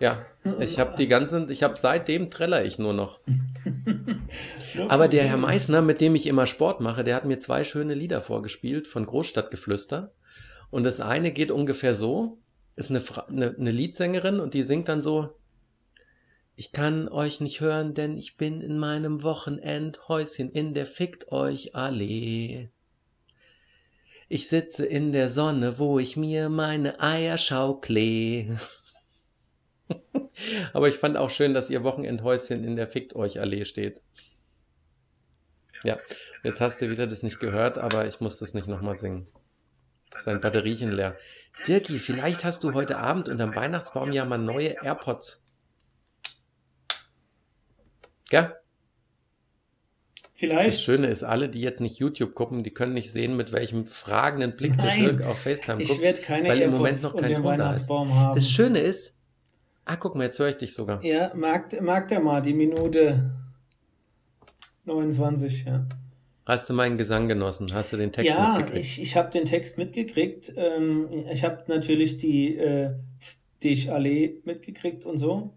Ja, ich habe die ganzen, ich habe seitdem treller ich nur noch. Aber der Herr. Meissner, mit dem ich immer Sport mache, der hat mir zwei schöne Lieder vorgespielt von Großstadtgeflüster. Und das eine geht ungefähr so, ist eine, Fra eine, eine Liedsängerin und die singt dann so, ich kann euch nicht hören, denn ich bin in meinem Wochenendhäuschen in der Fickt euch Allee. Ich sitze in der Sonne, wo ich mir meine Eier schaukle. Aber ich fand auch schön, dass ihr Wochenendhäuschen in der Fickt euch Allee steht. Ja, jetzt hast du wieder das nicht gehört, aber ich muss das nicht nochmal singen. Sein Batteriechen leer. Dirki, vielleicht hast du heute Abend unterm Weihnachtsbaum ja mal neue AirPods. Gell? Das Vielleicht. Schöne ist, alle, die jetzt nicht YouTube gucken, die können nicht sehen, mit welchem fragenden Blick der Dirk auf FaceTime Ich guckt. werde keine weil im AirPods Moment noch kein Ton da ist. Weihnachtsbaum haben. Das Schöne ist, ah, guck mal, jetzt höre ich dich sogar. Ja, mag, mag der mal die Minute 29, ja. Hast du meinen Gesang genossen? Hast du den Text ja, mitgekriegt? ich, ich habe den Text mitgekriegt. Ähm, ich habe natürlich die äh, Dich Allee mitgekriegt und so.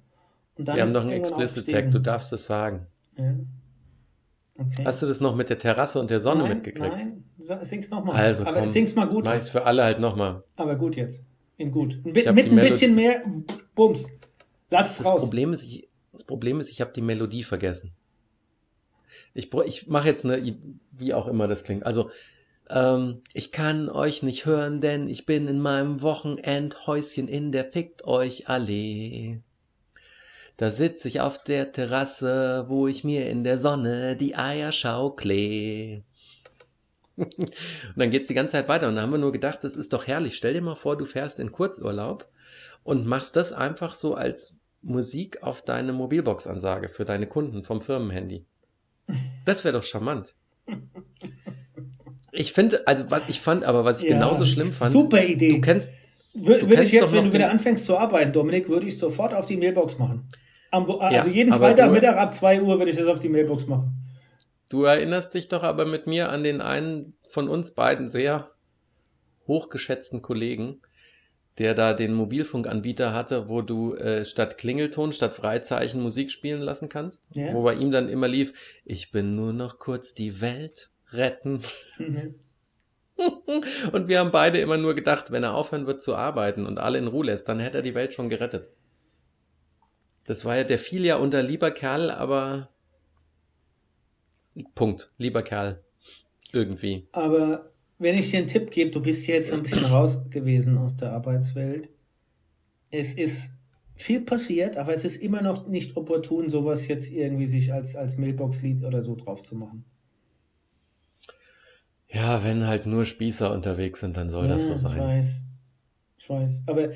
Und dann Wir haben noch einen Explicit Tag, du darfst es sagen. Ja. Okay. Hast du das noch mit der Terrasse und der Sonne nein, mitgekriegt? Nein, sing's nochmal. Also Aber komm, sing's mal gut. Mach ich's für alle halt nochmal. Aber gut jetzt. In gut. Mit die ein bisschen mehr Bums. Lass es Das raus. Problem ist, ich, das Problem ist, ich habe die Melodie vergessen. Ich, ich mache jetzt eine, wie auch immer das klingt. Also, ähm, ich kann euch nicht hören, denn ich bin in meinem Wochenendhäuschen in der Fickt euch Allee. Da sitz ich auf der Terrasse, wo ich mir in der Sonne die Eier schaukle. und dann geht's die ganze Zeit weiter. Und dann haben wir nur gedacht, das ist doch herrlich. Stell dir mal vor, du fährst in Kurzurlaub und machst das einfach so als Musik auf deine Mobilbox-Ansage für deine Kunden vom Firmenhandy. Das wäre doch charmant. Ich finde, also was ich fand, aber was ich Ja, genauso schlimm fand. super Idee. Du kennst, Wür- Würde ich jetzt, wenn du wieder anfängst zu arbeiten, Dominik, würde ich sofort auf die Mailbox machen. Am, also Ja, jeden aber Freitagmittag ab 2 Uhr würde ich das auf die Mailbox machen. du erinnerst dich doch aber mit mir an den einen von uns beiden sehr hochgeschätzten Kollegen, der da den Mobilfunkanbieter hatte, wo du äh, statt Klingelton, statt Freizeichen Musik spielen lassen kannst. Ja. Wo bei ihm dann immer lief, ich bin nur noch kurz die Welt retten. Mhm. Und wir haben beide immer nur gedacht, wenn er aufhören wird zu arbeiten und alle in Ruhe lässt, dann hätte er die Welt schon gerettet. Das war ja, der fiel ja unter lieber Kerl, aber Punkt, lieber Kerl. Irgendwie. Aber wenn ich dir einen Tipp gebe, du bist jetzt ein bisschen raus gewesen aus der Arbeitswelt. Es ist viel passiert, aber es ist immer noch nicht opportun, sowas jetzt irgendwie sich als, als Mailbox-Lied oder so drauf zu machen. Ja, wenn halt nur Spießer unterwegs sind, dann soll das so Ja, Ich sein. weiß. Ich weiß. Aber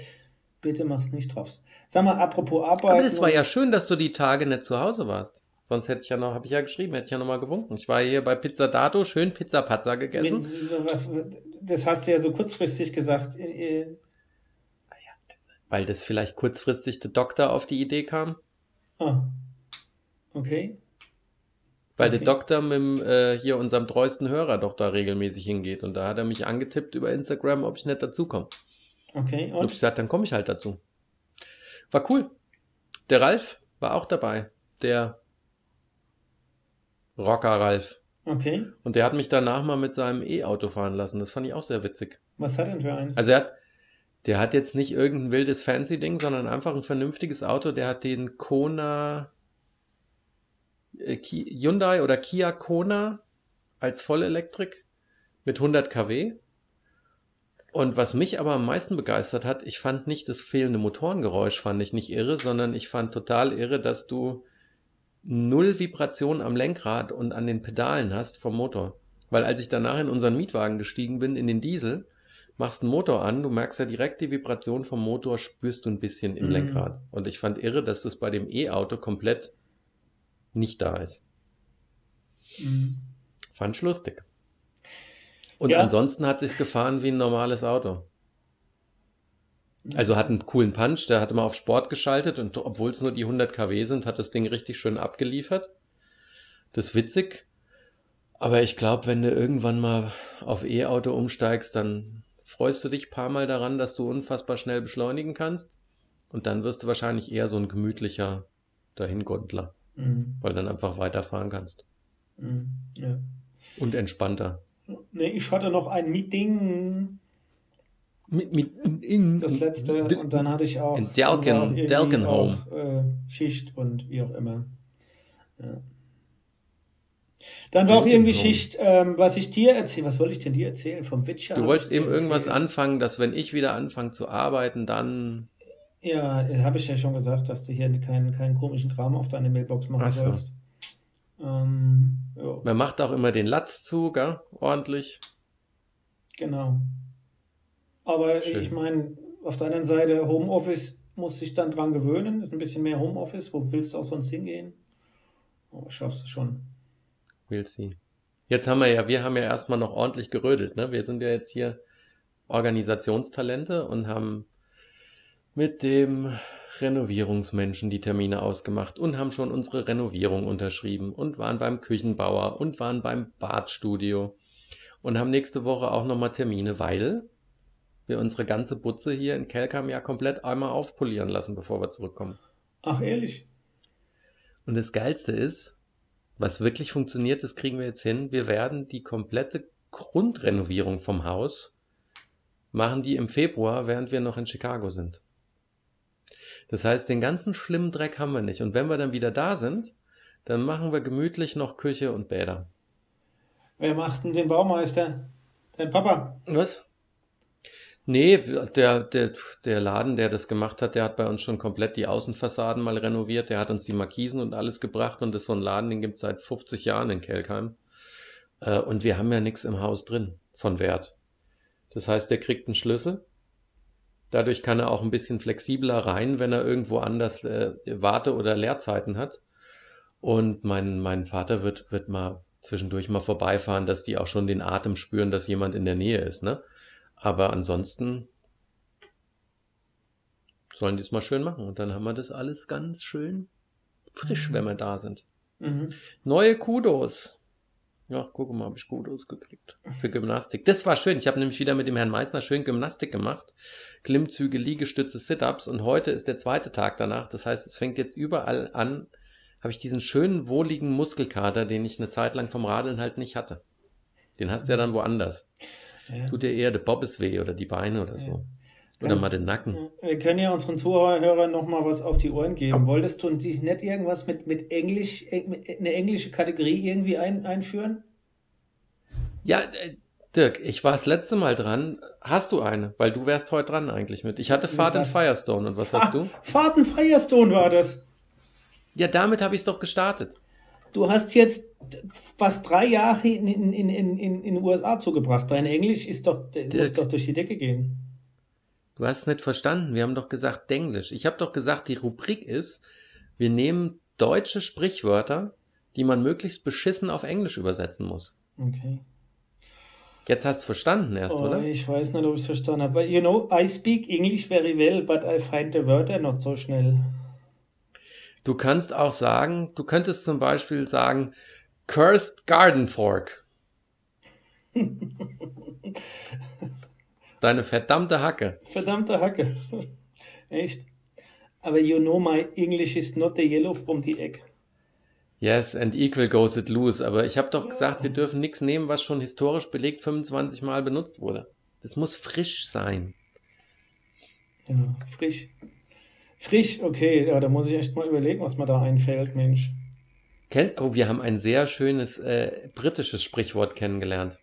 bitte mach's nicht drauf. Sag mal, apropos Arbeit. Aber es war ja schön, dass du die Tage nicht zu Hause warst. Sonst hätte ich ja noch, habe ich ja geschrieben, hätte ich ja noch mal gewunken. Ich war hier bei Pizza Dato, schön Pizza Pazza gegessen. Was, das hast du ja so kurzfristig gesagt. Äh, Weil das vielleicht kurzfristig der Doktor auf die Idee kam. ah, okay. Weil Okay. der Doktor mit dem, äh, hier unserem treuesten Hörer doch da regelmäßig hingeht. Und da hat er mich angetippt über Instagram, ob ich nicht dazukomme. Okay. Und hab ich Und? gesagt, dann komme ich halt dazu. War cool. Der Ralf war auch dabei. Der Rocker Ralf. Okay. Und der hat mich danach mal mit seinem E-Auto fahren lassen. Das fand ich auch sehr witzig. Was hat denn für eins? Also er hat, der hat jetzt nicht irgendein wildes Fancy-Ding, sondern einfach ein vernünftiges Auto. Der hat den Kona, äh, Hyundai oder Kia Kona als Vollelektrik mit 100 kW. Und was mich aber am meisten begeistert hat, ich fand nicht das fehlende Motorengeräusch, fand ich nicht irre, sondern ich fand total irre, dass du null Vibration am Lenkrad und an den Pedalen hast vom Motor. Weil als ich danach in unseren Mietwagen gestiegen bin, in den Diesel, machst einen Motor an, du merkst ja direkt die Vibration vom Motor, spürst du ein bisschen im Mhm. Lenkrad. Und ich fand irre, dass das bei dem E-Auto komplett nicht da ist. Mhm. Fand ich lustig. Und Ja. ansonsten hat sich's gefahren wie ein normales Auto. Also hat einen coolen Punch, der hatte mal auf Sport geschaltet und obwohl es nur die 100 kW sind, hat das Ding richtig schön abgeliefert. Das ist witzig. Aber ich glaube, wenn du irgendwann mal auf E-Auto umsteigst, dann freust du dich ein paar Mal daran, dass du unfassbar schnell beschleunigen kannst. Und dann wirst du wahrscheinlich eher so ein gemütlicher Dahingondler, Mhm. weil du dann einfach weiterfahren kannst. Mhm. Ja. Und entspannter. Nee, ich hatte noch ein Meeting, Mit, mit, in, das letzte, und dann hatte ich auch, In Delken- dann war auch irgendwie Delkenholm. auch, äh, Schicht und wie auch immer. Ja. Dann war auch irgendwie. Schicht, ähm, was ich dir erzähle, was wollte ich denn dir erzählen? Vom Witcher? Du wolltest eben irgendwas erzählt. anfangen, dass wenn ich wieder anfange zu arbeiten, dann. Ja, habe ich ja schon gesagt, dass du hier keinen, keinen komischen Kram auf deine Mailbox machen Ach so. sollst. Ähm, Man macht auch immer den Latz zu, gell? Ordentlich. genau. Aber Schön. ich meine, auf der anderen Seite, Homeoffice muss sich dann dran gewöhnen. Das ist ein bisschen mehr Homeoffice. Wo willst du auch sonst hingehen? Aber schaffst du schon. Will sie. Jetzt haben wir ja, wir haben ja erstmal noch ordentlich gerödelt, ne? Wir sind ja jetzt hier Organisationstalente und haben mit dem Renovierungsmenschen die Termine ausgemacht und haben schon unsere Renovierung unterschrieben und waren beim Küchenbauer und waren beim Badstudio und haben nächste Woche auch nochmal Termine, weil wir unsere ganze Butze hier in Kelkam ja komplett einmal aufpolieren lassen, bevor wir zurückkommen. Ach, ehrlich? Und das Geilste ist, was wirklich funktioniert, das kriegen wir jetzt hin. Wir werden die komplette Grundrenovierung vom Haus machen die im Februar, während wir noch in Chicago sind. Das heißt, den ganzen schlimmen Dreck haben wir nicht. Und wenn wir dann wieder da sind, dann machen wir gemütlich noch Küche und Bäder. Wer macht denn den Baumeister? Dein Papa? Was? Nee, der, der, der Laden, der das gemacht hat, der hat bei uns schon komplett die Außenfassaden mal renoviert. Der hat uns die Markisen und alles gebracht. Und das ist so ein Laden, den gibt es seit 50 Jahren in Kelkheim. Äh, Und wir haben ja nichts im Haus drin von Wert. Das heißt, der kriegt einen Schlüssel. Dadurch kann er auch ein bisschen flexibler rein, wenn er irgendwo anders äh, Warte- oder Leerzeiten hat. Und mein, mein Vater wird, wird mal zwischendurch mal vorbeifahren, dass die auch schon den Atem spüren, dass jemand in der Nähe ist, ne? Aber ansonsten sollen die es mal schön machen und dann haben wir das alles ganz schön frisch, Mhm. wenn wir da sind. Mhm. Neue Kudos. Ja, guck mal, habe ich Kudos gekriegt für Gymnastik. Das war schön. Ich habe nämlich wieder mit dem Herrn Meissner schön Gymnastik gemacht. Klimmzüge, Liegestütze, Sit-ups und heute ist der zweite Tag danach. Das heißt, es fängt jetzt überall an. Habe ich diesen schönen, wohligen Muskelkater, den ich eine Zeit lang vom Radeln halt nicht hatte. Den hast du ja dann woanders. Ja. Tut dir eher der Bobbes weh oder die Beine oder so. Oder Ganz- mal den Nacken. Wir können ja unseren Zuhörern noch mal was auf die Ohren geben. Wolltest du nicht irgendwas mit, mit Englisch, äh, mit- eine englische Kategorie irgendwie ein, einführen? Ja, äh, Dirk, ich war das letzte Mal dran. Hast du eine? Weil du wärst heute dran eigentlich mit. Ich hatte Fahrt in? Firestone. Und was hast du? Fahrten Firestone war das. Ja, damit habe ich es doch gestartet. Du hast jetzt fast drei Jahre in, in, in, in, in in den USA zugebracht. Dein Englisch ist doch, muss Dirk. doch durch die Decke gehen. Du hast es nicht verstanden. Wir haben doch gesagt Denglisch. Ich habe doch gesagt, die Rubrik ist, wir nehmen deutsche Sprichwörter, die man möglichst beschissen auf Englisch übersetzen muss. Okay. Jetzt hast du verstanden erst, Oh, oder? ich weiß nicht, ob ich es verstanden habe. But, You know, I speak English very well, but I find the wörter not so schnell. Du kannst auch sagen, du könntest zum Beispiel sagen, Cursed Garden Fork. Deine verdammte Hacke. Verdammte Hacke. Echt. Aber you know my English is not the yellow from the egg. Yes, and equal goes it loose. Aber ich habe doch gesagt, wir dürfen nichts nehmen, was schon historisch belegt 25 Mal benutzt wurde. Das muss frisch sein. Ja, frisch. Frisch, okay, ja, da muss ich echt mal überlegen, was mir da einfällt, Mensch. Kennt, oh, wir haben ein sehr schönes äh, britisches Sprichwort kennengelernt.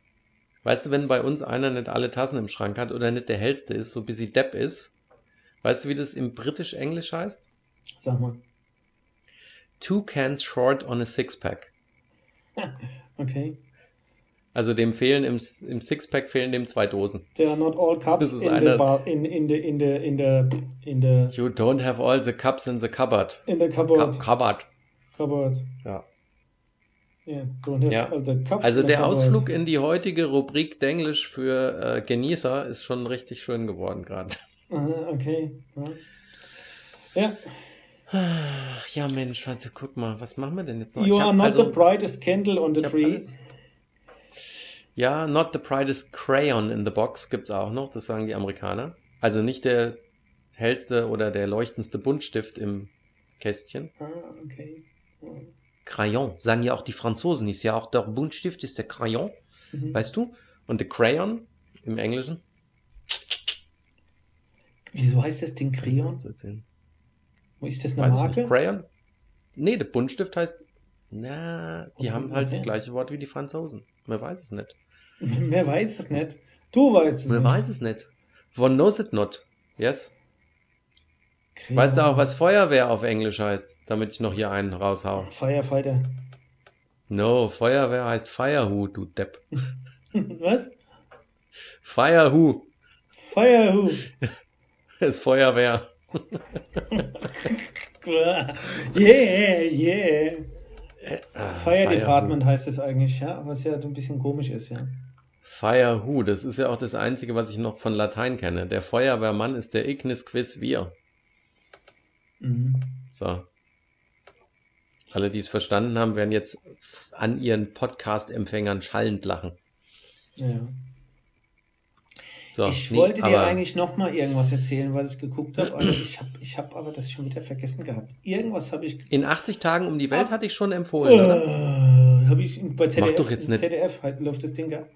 Weißt du, wenn bei uns einer nicht alle Tassen im Schrank hat oder nicht der hellste ist, so bis sie Depp ist, weißt du, wie das im britisch-englisch heißt? Sag mal. Two cans short on a six-pack. Okay. Also dem fehlen im, im Sixpack fehlen dem zwei Dosen. There are not all cups in the einer- bar, in, in the, in the, in the, in the, You don't have all the cups in the cupboard. in the Cu cupboard. cupboard. Cupboard. Ja. Yeah, don't have Ja. all the cups Also the der cupboard. Ausflug in die heutige Rubrik Denglisch für äh, Genießer ist schon richtig schön geworden gerade. Okay. Ja. ja. Ach ja, Mensch, also guck mal, was machen wir denn jetzt noch? You are not also- the brightest candle on the tree. alles- Ja, not the brightest crayon in the box gibt's auch noch, das sagen die Amerikaner. Also nicht der hellste oder der leuchtendste Buntstift im Kästchen. Ah, okay. Crayon, sagen ja auch die Franzosen, ist ja auch der Buntstift ist der Crayon, Mhm. weißt du? Und der Crayon im Englischen. Wieso heißt das Ding Crayon? Wo ist das eine Weiß Marke? Crayon? Nee, der Buntstift heißt. Na, die Und haben halt das denn? gleiche Wort wie die Franzosen. Man weiß es nicht. Wer weiß es nicht? Du weißt es Man nicht. weiß es nicht. One knows it not. Yes. Crayon. Weißt du auch, was Feuerwehr auf Englisch heißt, damit ich noch hier einen raushau? Firefighter. No, Feuerwehr heißt Firewho, du Depp. was? Firewho Firewho. ist Feuerwehr. Yeah, yeah. Ah, Fire Department heißt es eigentlich, ja, was ja ein bisschen komisch ist, ja. Firewho, das ist ja auch das Einzige, was ich noch von Latein kenne. Der Feuerwehrmann ist der Ignis Quis Vir. Mhm. So. Alle, die es verstanden haben, werden jetzt an ihren Podcast-Empfängern schallend lachen. Ja. So, ich nee, wollte dir eigentlich noch mal irgendwas erzählen, was ich geguckt habe, aber ich habe ich hab aber das schon wieder vergessen gehabt. Irgendwas habe ich In 80 Tagen um die Welt hatte ich schon empfohlen, oder? äh, habe ich bei ZDF, doch jetzt nicht. ZDF halt läuft das Ding ja.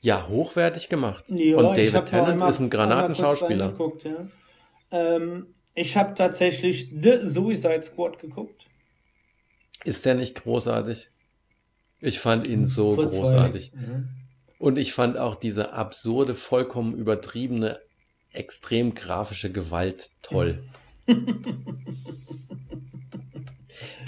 Ja, hochwertig gemacht. Ja, Und David Tennant ist ein Granatenschauspieler. Ja. Ähm, ich habe tatsächlich The Suicide Squad geguckt. Ist der nicht großartig? Ich fand ihn so Kurzweilig. großartig. Ja. Und ich fand auch diese absurde, vollkommen übertriebene, extrem grafische Gewalt toll.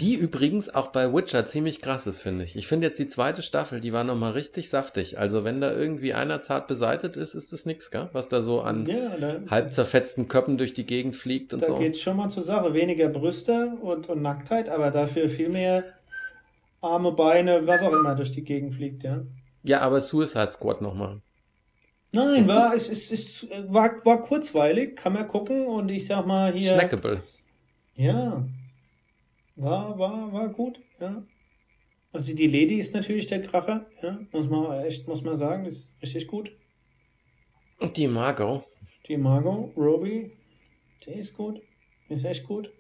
Die übrigens auch bei Witcher ziemlich krass ist, finde ich. Ich finde jetzt die zweite Staffel, die war nochmal richtig saftig. Also wenn da irgendwie einer zart beseitet ist, ist das nix, gell? Was da so an Ja, da, halb zerfetzten Köppen durch die Gegend fliegt und da so. geht es schon mal zur Sache. Weniger Brüste und, und Nacktheit, aber dafür viel mehr Arme, Beine, was auch immer durch die Gegend fliegt, ja. Ja, aber Suicide Squad nochmal. Nein, war, es, es, es war, war kurzweilig, kann man gucken und ich sag mal hier. Snackable. Ja. War, war, war gut, ja. Also die Lady ist natürlich der Kracher, ja. Muss man echt, muss man sagen, ist richtig gut. Und die Margot. Die Margot, Robbie, die ist gut. Ist echt gut.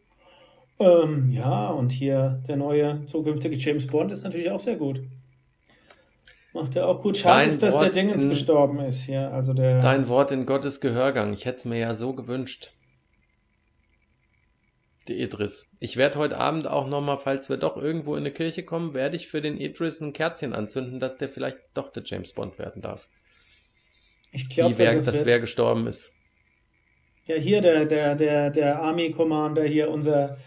Ähm, ja, und hier der neue zukünftige James Bond ist natürlich auch sehr gut. Macht er auch gut. Schade ist, dass Wort der Dingens in- gestorben ist hier. Also der. Dein Wort in Gottes Gehörgang. Ich hätte es mir ja so gewünscht. Die Idris. Ich werde heute Abend auch nochmal, falls wir doch irgendwo in eine Kirche kommen, werde ich für den Idris ein Kerzchen anzünden, dass der vielleicht doch der James Bond werden darf. ich glaube, dass dass wer gestorben ist. Ja, hier der, der, der, der Army Commander, hier unser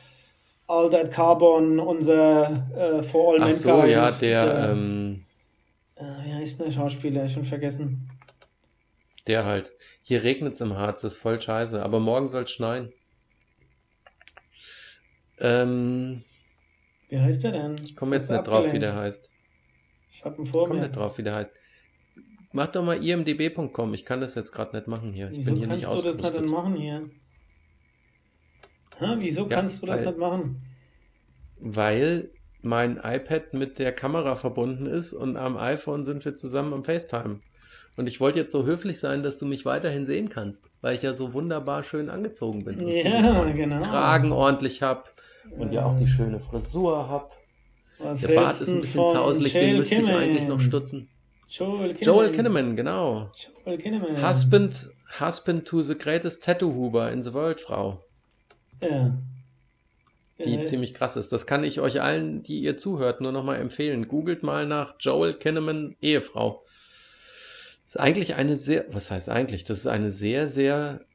All That Carbon, unser äh, For All Ach so, Mankind. ja, der, ähm, äh, wie heißt der Schauspieler? Schon vergessen. der halt. Hier regnet es im Harz, das ist voll scheiße, aber morgen soll es schneien. Ähm, Wie heißt der denn? ich komme jetzt nicht drauf, wie abgelenkt? der heißt. Ich hab ihn Ich vor komme nicht drauf, wie der heißt. Mach doch mal imdb.com. Ich kann das jetzt gerade nicht machen hier. Ich Wieso bin hier kannst nicht du das nicht machen hier? Hä, wieso Ja, kannst du das weil- nicht machen? Weil mein iPad mit der Kamera verbunden ist und am iPhone sind wir zusammen am FaceTime. Und ich wollte jetzt so höflich sein, dass du mich weiterhin sehen kannst, weil ich ja so wunderbar schön angezogen bin. Ja, genau. Kragen ordentlich hab und ja auch die Ja. schöne Frisur hab. Was Der Bart ist ein bisschen zauselig, den müsste ich eigentlich noch stutzen. Joel Kinnaman. Joel Kinnaman, genau. Joel Kinnaman. Husband, husband to the greatest Tattoo-Huber in the world, Frau. Ja. die Ja, ziemlich krass ist. Das kann ich euch allen, die ihr zuhört, nur nochmal empfehlen. Googelt mal nach Joel Kinnaman Ehefrau. Ist eigentlich eine sehr, was heißt eigentlich? Das ist eine sehr, sehr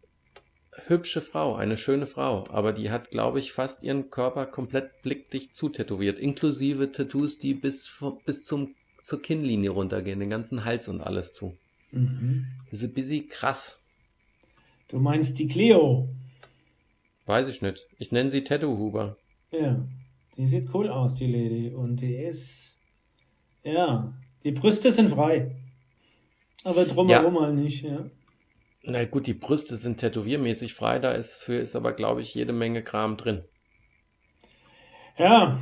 hübsche Frau, eine schöne Frau. Aber die hat, glaube ich, fast ihren Körper komplett blickdicht zutätowiert. Inklusive Tattoos, die bis, bis zum, zur Kinnlinie runtergehen, den ganzen Hals und alles zu. Mhm. Das ist ein bisschen krass. Du meinst die Cleo. Weiß ich nicht. Ich nenne sie Tattoo-Huber. Ja. Die sieht cool aus, die Lady. Und die ist. Ja. Die Brüste sind frei. Aber drumherum mal nicht, ja. Na gut, die Brüste sind tätowiermäßig frei, da ist für ist aber, glaube ich, jede Menge Kram drin. Ja,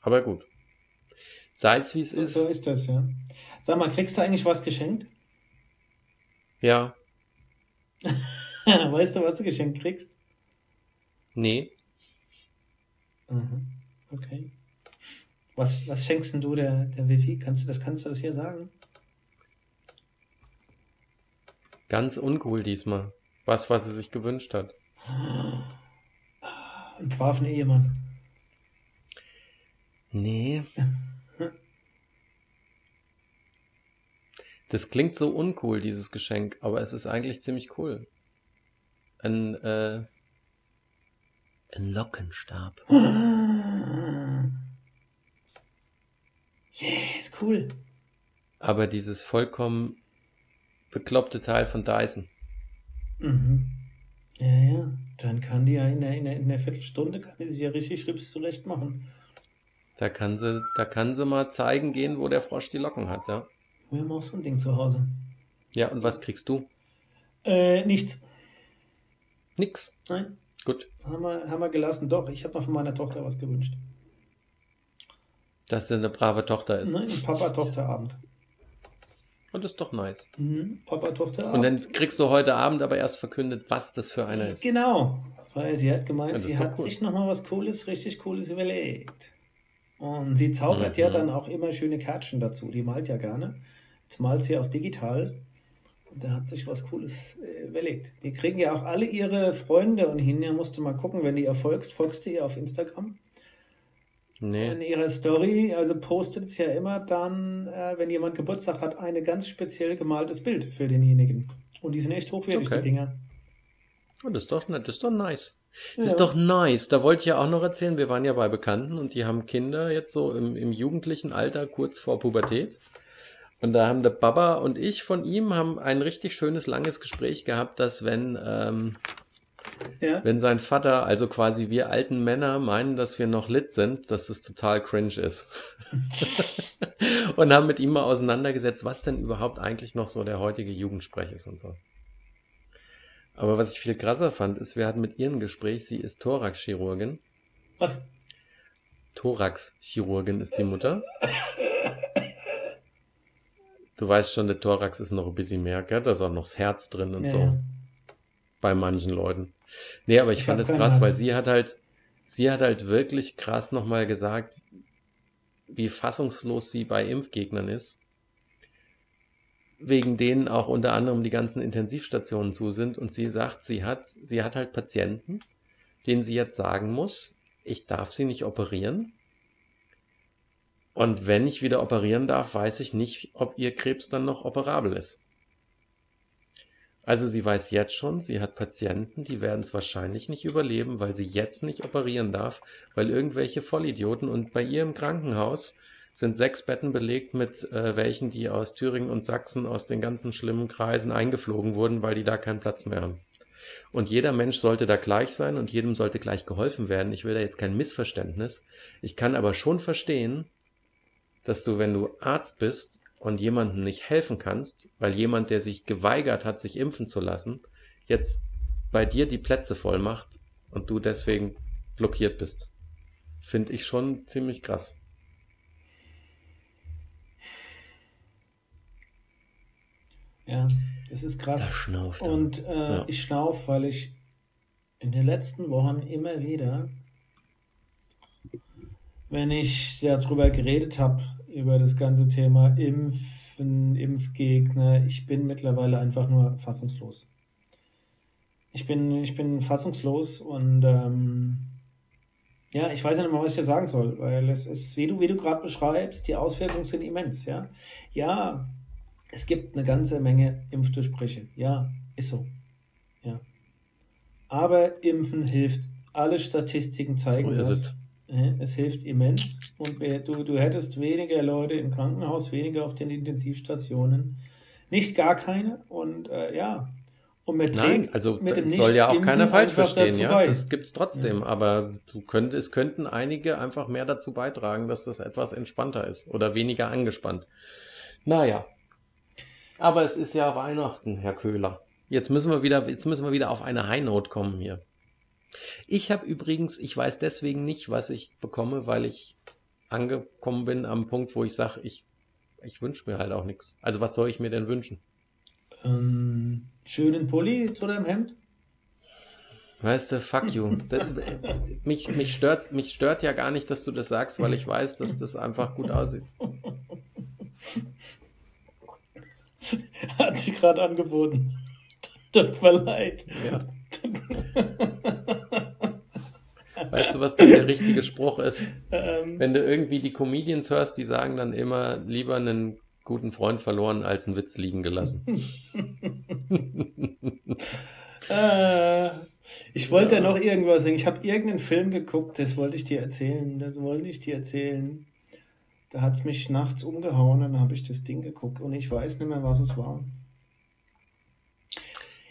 Aber gut. Sei es wie es so, ist. so ist das, ja. Sag mal, kriegst du eigentlich was geschenkt? Ja. weißt du, was du geschenkt kriegst? Nee. Mhm. Okay. Was, was schenkst denn du der, der Vivi? Kannst du das, kannst du das hier sagen? Ganz uncool diesmal. Was, was sie sich gewünscht hat. Einen braven Ehemann. Nee. Das klingt so uncool, dieses Geschenk, aber es ist eigentlich ziemlich cool. Ein, äh, ein Lockenstab. Yes, cool. Aber dieses vollkommen bekloppte Teil von Dyson. Mhm. Ja, ja. Dann kann die ja in der, in der, in der Viertelstunde kann die sich ja richtig Rips zurecht machen. Da kann sie, da kann sie mal zeigen gehen, wo der Frosch die Locken hat, ja. Wir haben auch so ein Ding zu Hause. Ja, und was kriegst du? Äh, nichts. Nix. Nein, Gut. haben wir, haben wir gelassen. Doch, ich habe mir von meiner Tochter was gewünscht. Dass sie eine brave Tochter ist. Nein, Papa-Tochter-Abend. Und das ist doch nice. Mhm. Papa-Tochter-Abend. Und dann kriegst du heute Abend aber erst verkündet, was das für einer ist. Genau, weil sie hat gemeint, Ja, sie hat cool. sich nochmal was Cooles, richtig Cooles überlegt. Und sie zaubert ja Mhm. dann auch immer schöne Kärtchen dazu. Die malt ja gerne. Jetzt malt sie auch digital. Und da hat sich was Cooles äh, überlegt. Die kriegen ja auch alle ihre Freunde und hinterher musst du mal gucken, wenn du ihr folgst, folgst du ihr auf Instagram. In Nee. ihrer Story, also postet sie ja immer dann, äh, wenn jemand Geburtstag hat, ein ganz speziell gemaltes Bild für denjenigen. Und die sind echt hochwertig, Okay. die Dinger. Oh, das ist doch nett, das ist doch nice. Ja. Das ist doch nice. Da wollte ich ja auch noch erzählen, wir waren ja bei Bekannten und die haben Kinder jetzt so im, im jugendlichen Alter, kurz vor Pubertät. Und da haben der Baba und ich von ihm haben ein richtig schönes, langes Gespräch gehabt, dass wenn, ähm, ja. wenn sein Vater, also quasi wir alten Männer, meinen, dass wir noch lit sind, dass es total cringe ist. und haben mit ihm mal auseinandergesetzt, was denn überhaupt eigentlich noch so der heutige Jugendsprech ist und so. Aber was ich viel krasser fand, ist, wir hatten mit ihr ein Gespräch, sie ist Thoraxchirurgin. Was? Thoraxchirurgin ist die Mutter. Du weißt schon, der Thorax ist noch ein bisschen mehr, gell? Da ist auch noch das Herz drin und ja, so. Ja. Bei manchen Leuten. Nee, aber ich, ich fand es krass, weil sie hat halt, sie hat halt wirklich krass nochmal gesagt, wie fassungslos sie bei Impfgegnern ist. Wegen denen auch unter anderem die ganzen Intensivstationen zu sind. Und sie sagt, sie hat, sie hat halt Patienten, denen sie jetzt sagen muss, ich darf sie nicht operieren, und wenn ich wieder operieren darf, weiß ich nicht, ob ihr Krebs dann noch operabel ist. Also sie weiß jetzt schon, sie hat Patienten, die werden es wahrscheinlich nicht überleben, weil sie jetzt nicht operieren darf, weil irgendwelche Vollidioten und bei ihr im Krankenhaus sind sechs Betten belegt mit äh, welchen, die aus Thüringen und Sachsen aus den ganzen schlimmen Kreisen eingeflogen wurden, weil die da keinen Platz mehr haben. Und jeder Mensch sollte da gleich sein und jedem sollte gleich geholfen werden. Ich will da jetzt kein Missverständnis. Ich kann aber schon verstehen, dass du, wenn du Arzt bist und jemandem nicht helfen kannst, weil jemand, der sich geweigert hat, sich impfen zu lassen, jetzt bei dir die Plätze voll macht und du deswegen blockiert bist. Finde ich schon ziemlich krass. Ja, das ist krass. Da schnauft er. Und äh, ja. ich schnaufe, weil ich in den letzten Wochen immer wieder, wenn ich darüber geredet habe, über das ganze Thema Impfen, Impfgegner. Ich bin mittlerweile einfach nur fassungslos. Ich bin, ich bin fassungslos und ähm, ja, ich weiß nicht mal, was ich da sagen soll, weil es ist, wie du, wie du gerade beschreibst, die Auswirkungen sind immens, ja. Ja, es gibt eine ganze Menge Impfdurchbrüche. Ja, ist so. Ja. Aber Impfen hilft. Alle Statistiken zeigen so das. Es. Es hilft immens und du, du hättest weniger Leute im Krankenhaus, weniger auf den Intensivstationen. Nicht gar keine und äh, ja. Und mit Nein, dem, also mit dem soll ja auch keiner falsch verstehen, ja. Bei. Das gibt's trotzdem, ja. aber du könnt, es könnten einige einfach mehr dazu beitragen, dass das etwas entspannter ist oder weniger angespannt. Naja. Aber es ist ja Weihnachten, Herr Köhler. Jetzt müssen wir wieder, jetzt müssen wir wieder auf eine High Note kommen hier. Ich habe übrigens, ich weiß deswegen nicht, was ich bekomme, weil ich angekommen bin am Punkt, wo ich sage, ich, ich wünsche mir halt auch nichts. Also was soll ich mir denn wünschen? Ähm, schönen Pulli zu deinem Hemd? Weißt du, fuck you. Das, mich, mich, stört, mich stört ja gar nicht, dass du das sagst, weil ich weiß, dass das einfach gut aussieht. Hat sich gerade angeboten. Tut mir leid. Ja. Weißt du, was dann der richtige Spruch ist? Ähm, Wenn du irgendwie die Comedians hörst, die sagen dann immer, lieber einen guten Freund verloren als einen Witz liegen gelassen. äh, ich wollte ja. noch irgendwas sagen. Ich habe irgendeinen Film geguckt, das wollte ich dir erzählen. Das wollte ich dir erzählen. Da hat es mich nachts umgehauen, dann habe ich das Ding geguckt und ich weiß nicht mehr, was es war.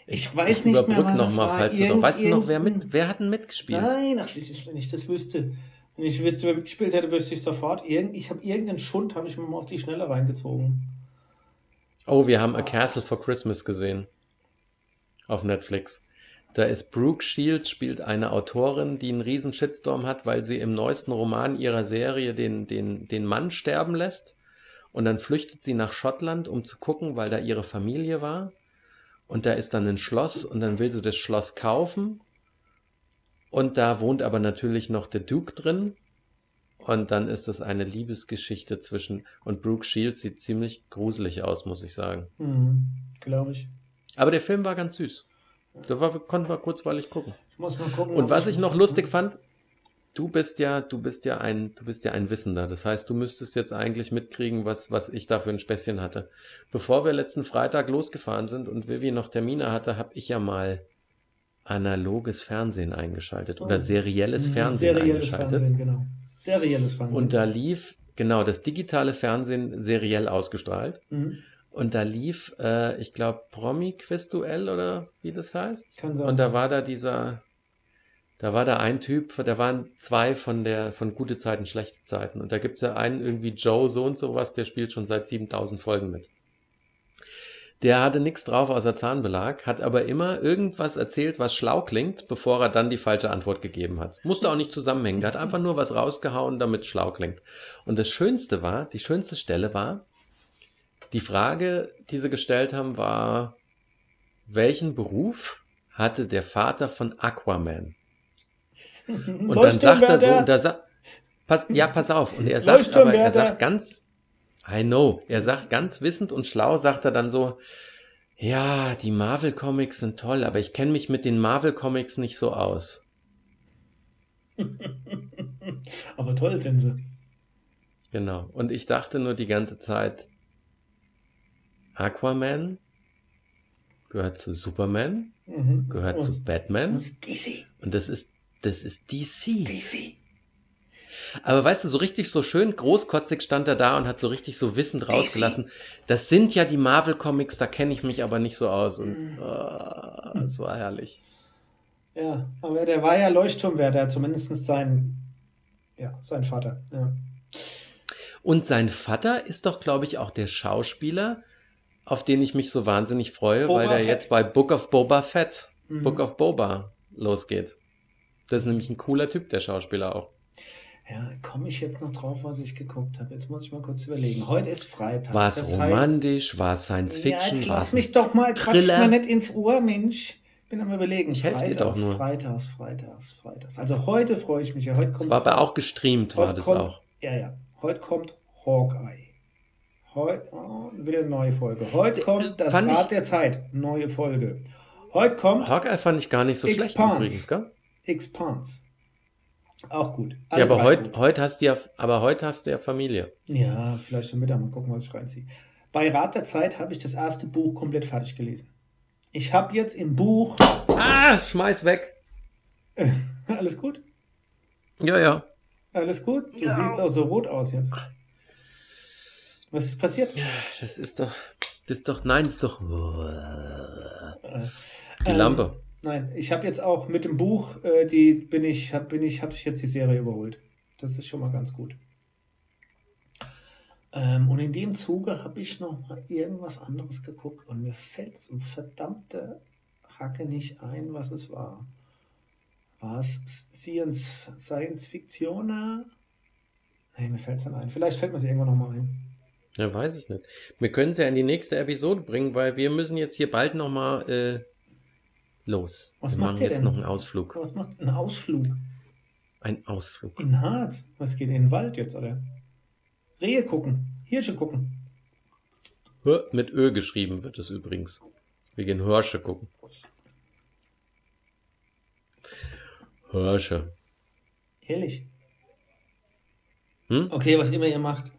Ich weiß ich nicht mehr, was noch es mal, war. Falls Irgend, weißt du noch, wer, mit, wer hat denn mitgespielt? Nein, ach, wenn ich das wüsste. Wenn ich wüsste, wer mitgespielt hätte, wüsste ich sofort. Irgend, ich habe irgendeinen Schund, habe ich mir mal auf die Schnelle reingezogen. Oh, wir haben A Castle for Christmas gesehen. Auf Netflix. Da ist Brooke Shields, spielt eine Autorin, die einen riesen Shitstorm hat, weil sie im neuesten Roman ihrer Serie den, den, den Mann sterben lässt. Und dann flüchtet sie nach Schottland, um zu gucken, weil da ihre Familie war und da ist dann ein Schloss und dann will sie das Schloss kaufen und da wohnt aber natürlich noch der Duke drin und dann ist das eine Liebesgeschichte zwischen und Brooke Shields sieht ziemlich gruselig aus, muss ich sagen. Mhm, Glaube ich. Aber der Film war ganz süß. Da war, konnten wir kurzweilig gucken. Ich muss mal gucken. Und was ich noch lustig fand, du bist ja, du bist ja ein, du bist ja ein Wissender. Das heißt, du müsstest jetzt eigentlich mitkriegen, was, was ich da für ein Späßchen hatte. Bevor wir letzten Freitag losgefahren sind und Vivi noch Termine hatte, habe ich ja mal analoges Fernsehen eingeschaltet oder oh. serielles mhm, Fernsehen serielles eingeschaltet. Fernsehen, genau. Serielles Fernsehen. Und da lief, genau, das digitale Fernsehen seriell ausgestrahlt. Mhm. Und da lief, äh, ich glaube, Promi-Quizduell oder wie das heißt. Kann sein. Und da war da dieser, da war da ein Typ, da waren zwei von der, von gute Zeiten, schlechte Zeiten. Und da gibt es ja einen irgendwie Joe so und sowas, der spielt schon seit 7000 Folgen mit. Der hatte nichts drauf außer Zahnbelag, hat aber immer irgendwas erzählt, was schlau klingt, bevor er dann die falsche Antwort gegeben hat. Musste auch nicht zusammenhängen. Der hat einfach nur was rausgehauen, damit schlau klingt. Und das Schönste war, die schönste Stelle war, die Frage, die sie gestellt haben, war, welchen Beruf hatte der Vater von Aquaman? Und dann sagt er so, und da sagt, pass, ja, pass auf, und er sagt aber, er sagt ganz, I know, er sagt ganz wissend und schlau, sagt er dann so, ja, die Marvel Comics sind toll, aber ich kenne mich mit den Marvel Comics nicht so aus. aber toll sind sie. Genau. Und ich dachte nur die ganze Zeit, Aquaman gehört zu Superman, mhm. gehört und, zu Batman. Und DC. Und das ist, das ist DC. DC. Aber weißt du, so richtig so schön großkotzig stand er da und hat so richtig so wissend rausgelassen. Das sind ja die Marvel-Comics, da kenne ich mich aber nicht so aus. Und oh, das war herrlich. Ja, aber der war ja Leuchtturmwärter, zumindest sein, ja, sein Vater. Ja. Und sein Vater ist doch, glaube ich, auch der Schauspieler, auf den ich mich so wahnsinnig freue, Boba weil der Fett. jetzt bei Book of Boba Fett, mhm. Book of Boba losgeht. Das ist nämlich ein cooler Typ, der Schauspieler auch. Ja, komme ich jetzt noch drauf, was ich geguckt habe? Jetzt muss ich mal kurz überlegen. Heute ist Freitag. War es romantisch? War es Science Fiction? Ja, lass mich doch mal, quatsch mal nicht ins Ohr, Mensch. Ich bin am überlegen. Ich helfe dir doch nur. Freitags, Freitags, Freitags. Also heute freue ich mich ja. Heute kommt. Das war aber auch gestreamt, war das kommt, auch. Ja, ja. Heute kommt Hawkeye. Heute oh, wieder eine neue Folge. Heute kommt das Rad der Zeit. Neue Folge. Heute kommt. Hawkeye fand ich gar nicht so Expanse. schlecht übrigens, gell? Expanse. Auch gut. Alle ja, aber heute heut hast du ja, aber heute hast du ja Familie. Ja, vielleicht schon Mittag mal gucken, was ich reinziehe. Bei Rat der Zeit habe ich das erste Buch komplett fertig gelesen. Ich habe jetzt im Buch. Ah, schmeiß weg. Alles gut? Ja, ja. Alles gut? Du ja. siehst auch so rot aus jetzt. Was ist passiert? Ja, das ist doch. Das ist doch. Nein, das ist doch. Die ähm, Lampe. Nein, ich habe jetzt auch mit dem Buch, äh, die bin ich, habe bin ich, habe ich jetzt die Serie überholt. Das ist schon mal ganz gut. Ähm, und in dem Zuge habe ich noch mal irgendwas anderes geguckt und mir fällt so verdammte Hacke nicht ein, was es war. War es Science, Fictioner? Nee, mir fällt es dann ein. Vielleicht fällt mir sie irgendwann noch mal ein. Ja, weiß es nicht. Wir können es ja in die nächste Episode bringen, weil wir müssen jetzt hier bald noch mal äh, los. Was Wir macht ihr jetzt denn? noch einen Ausflug. Was macht ein Ausflug? Ein Ausflug. In Harz? Was geht in den Wald jetzt, oder? Rehe gucken, Hirsche gucken. Mit Ö geschrieben wird es übrigens. Wir gehen Hirsche gucken. Hirsche. Ehrlich? Hm? Okay, was immer ihr macht.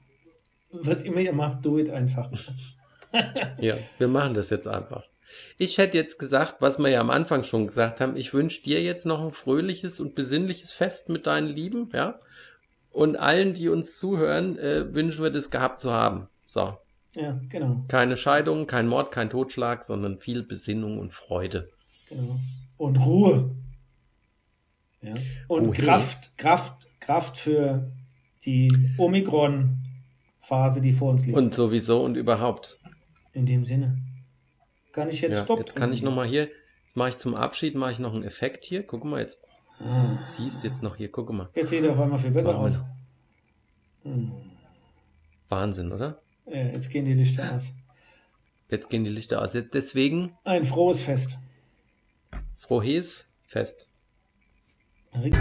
Was immer ihr macht, do it einfach. ja, wir machen das jetzt einfach. Ich hätte jetzt gesagt, was wir ja am Anfang schon gesagt haben, ich wünsche dir jetzt noch ein fröhliches und besinnliches Fest mit deinen Lieben, ja. Und allen, die uns zuhören, äh, wünschen wir das gehabt zu haben. So. Ja, genau. Keine Scheidung, kein Mord, kein Totschlag, sondern viel Besinnung und Freude. Genau. Und Ruhe. Ja. Und Ruhe. Kraft, Kraft, Kraft für die Omikron-Phase, die vor uns liegt. Und sowieso und überhaupt. In dem Sinne. Kann ich jetzt ja, Stopp Jetzt kann ich nochmal hier, mache ich zum Abschied, mache ich noch einen Effekt hier. Guck mal jetzt. Ah. Siehst jetzt noch hier, guck mal. Jetzt sieht er auf einmal viel besser aus. Hm. Wahnsinn, oder? Ja, jetzt gehen die Lichter aus. Jetzt gehen die Lichter aus. Jetzt deswegen. Ein frohes Fest. Frohes Fest. Ring.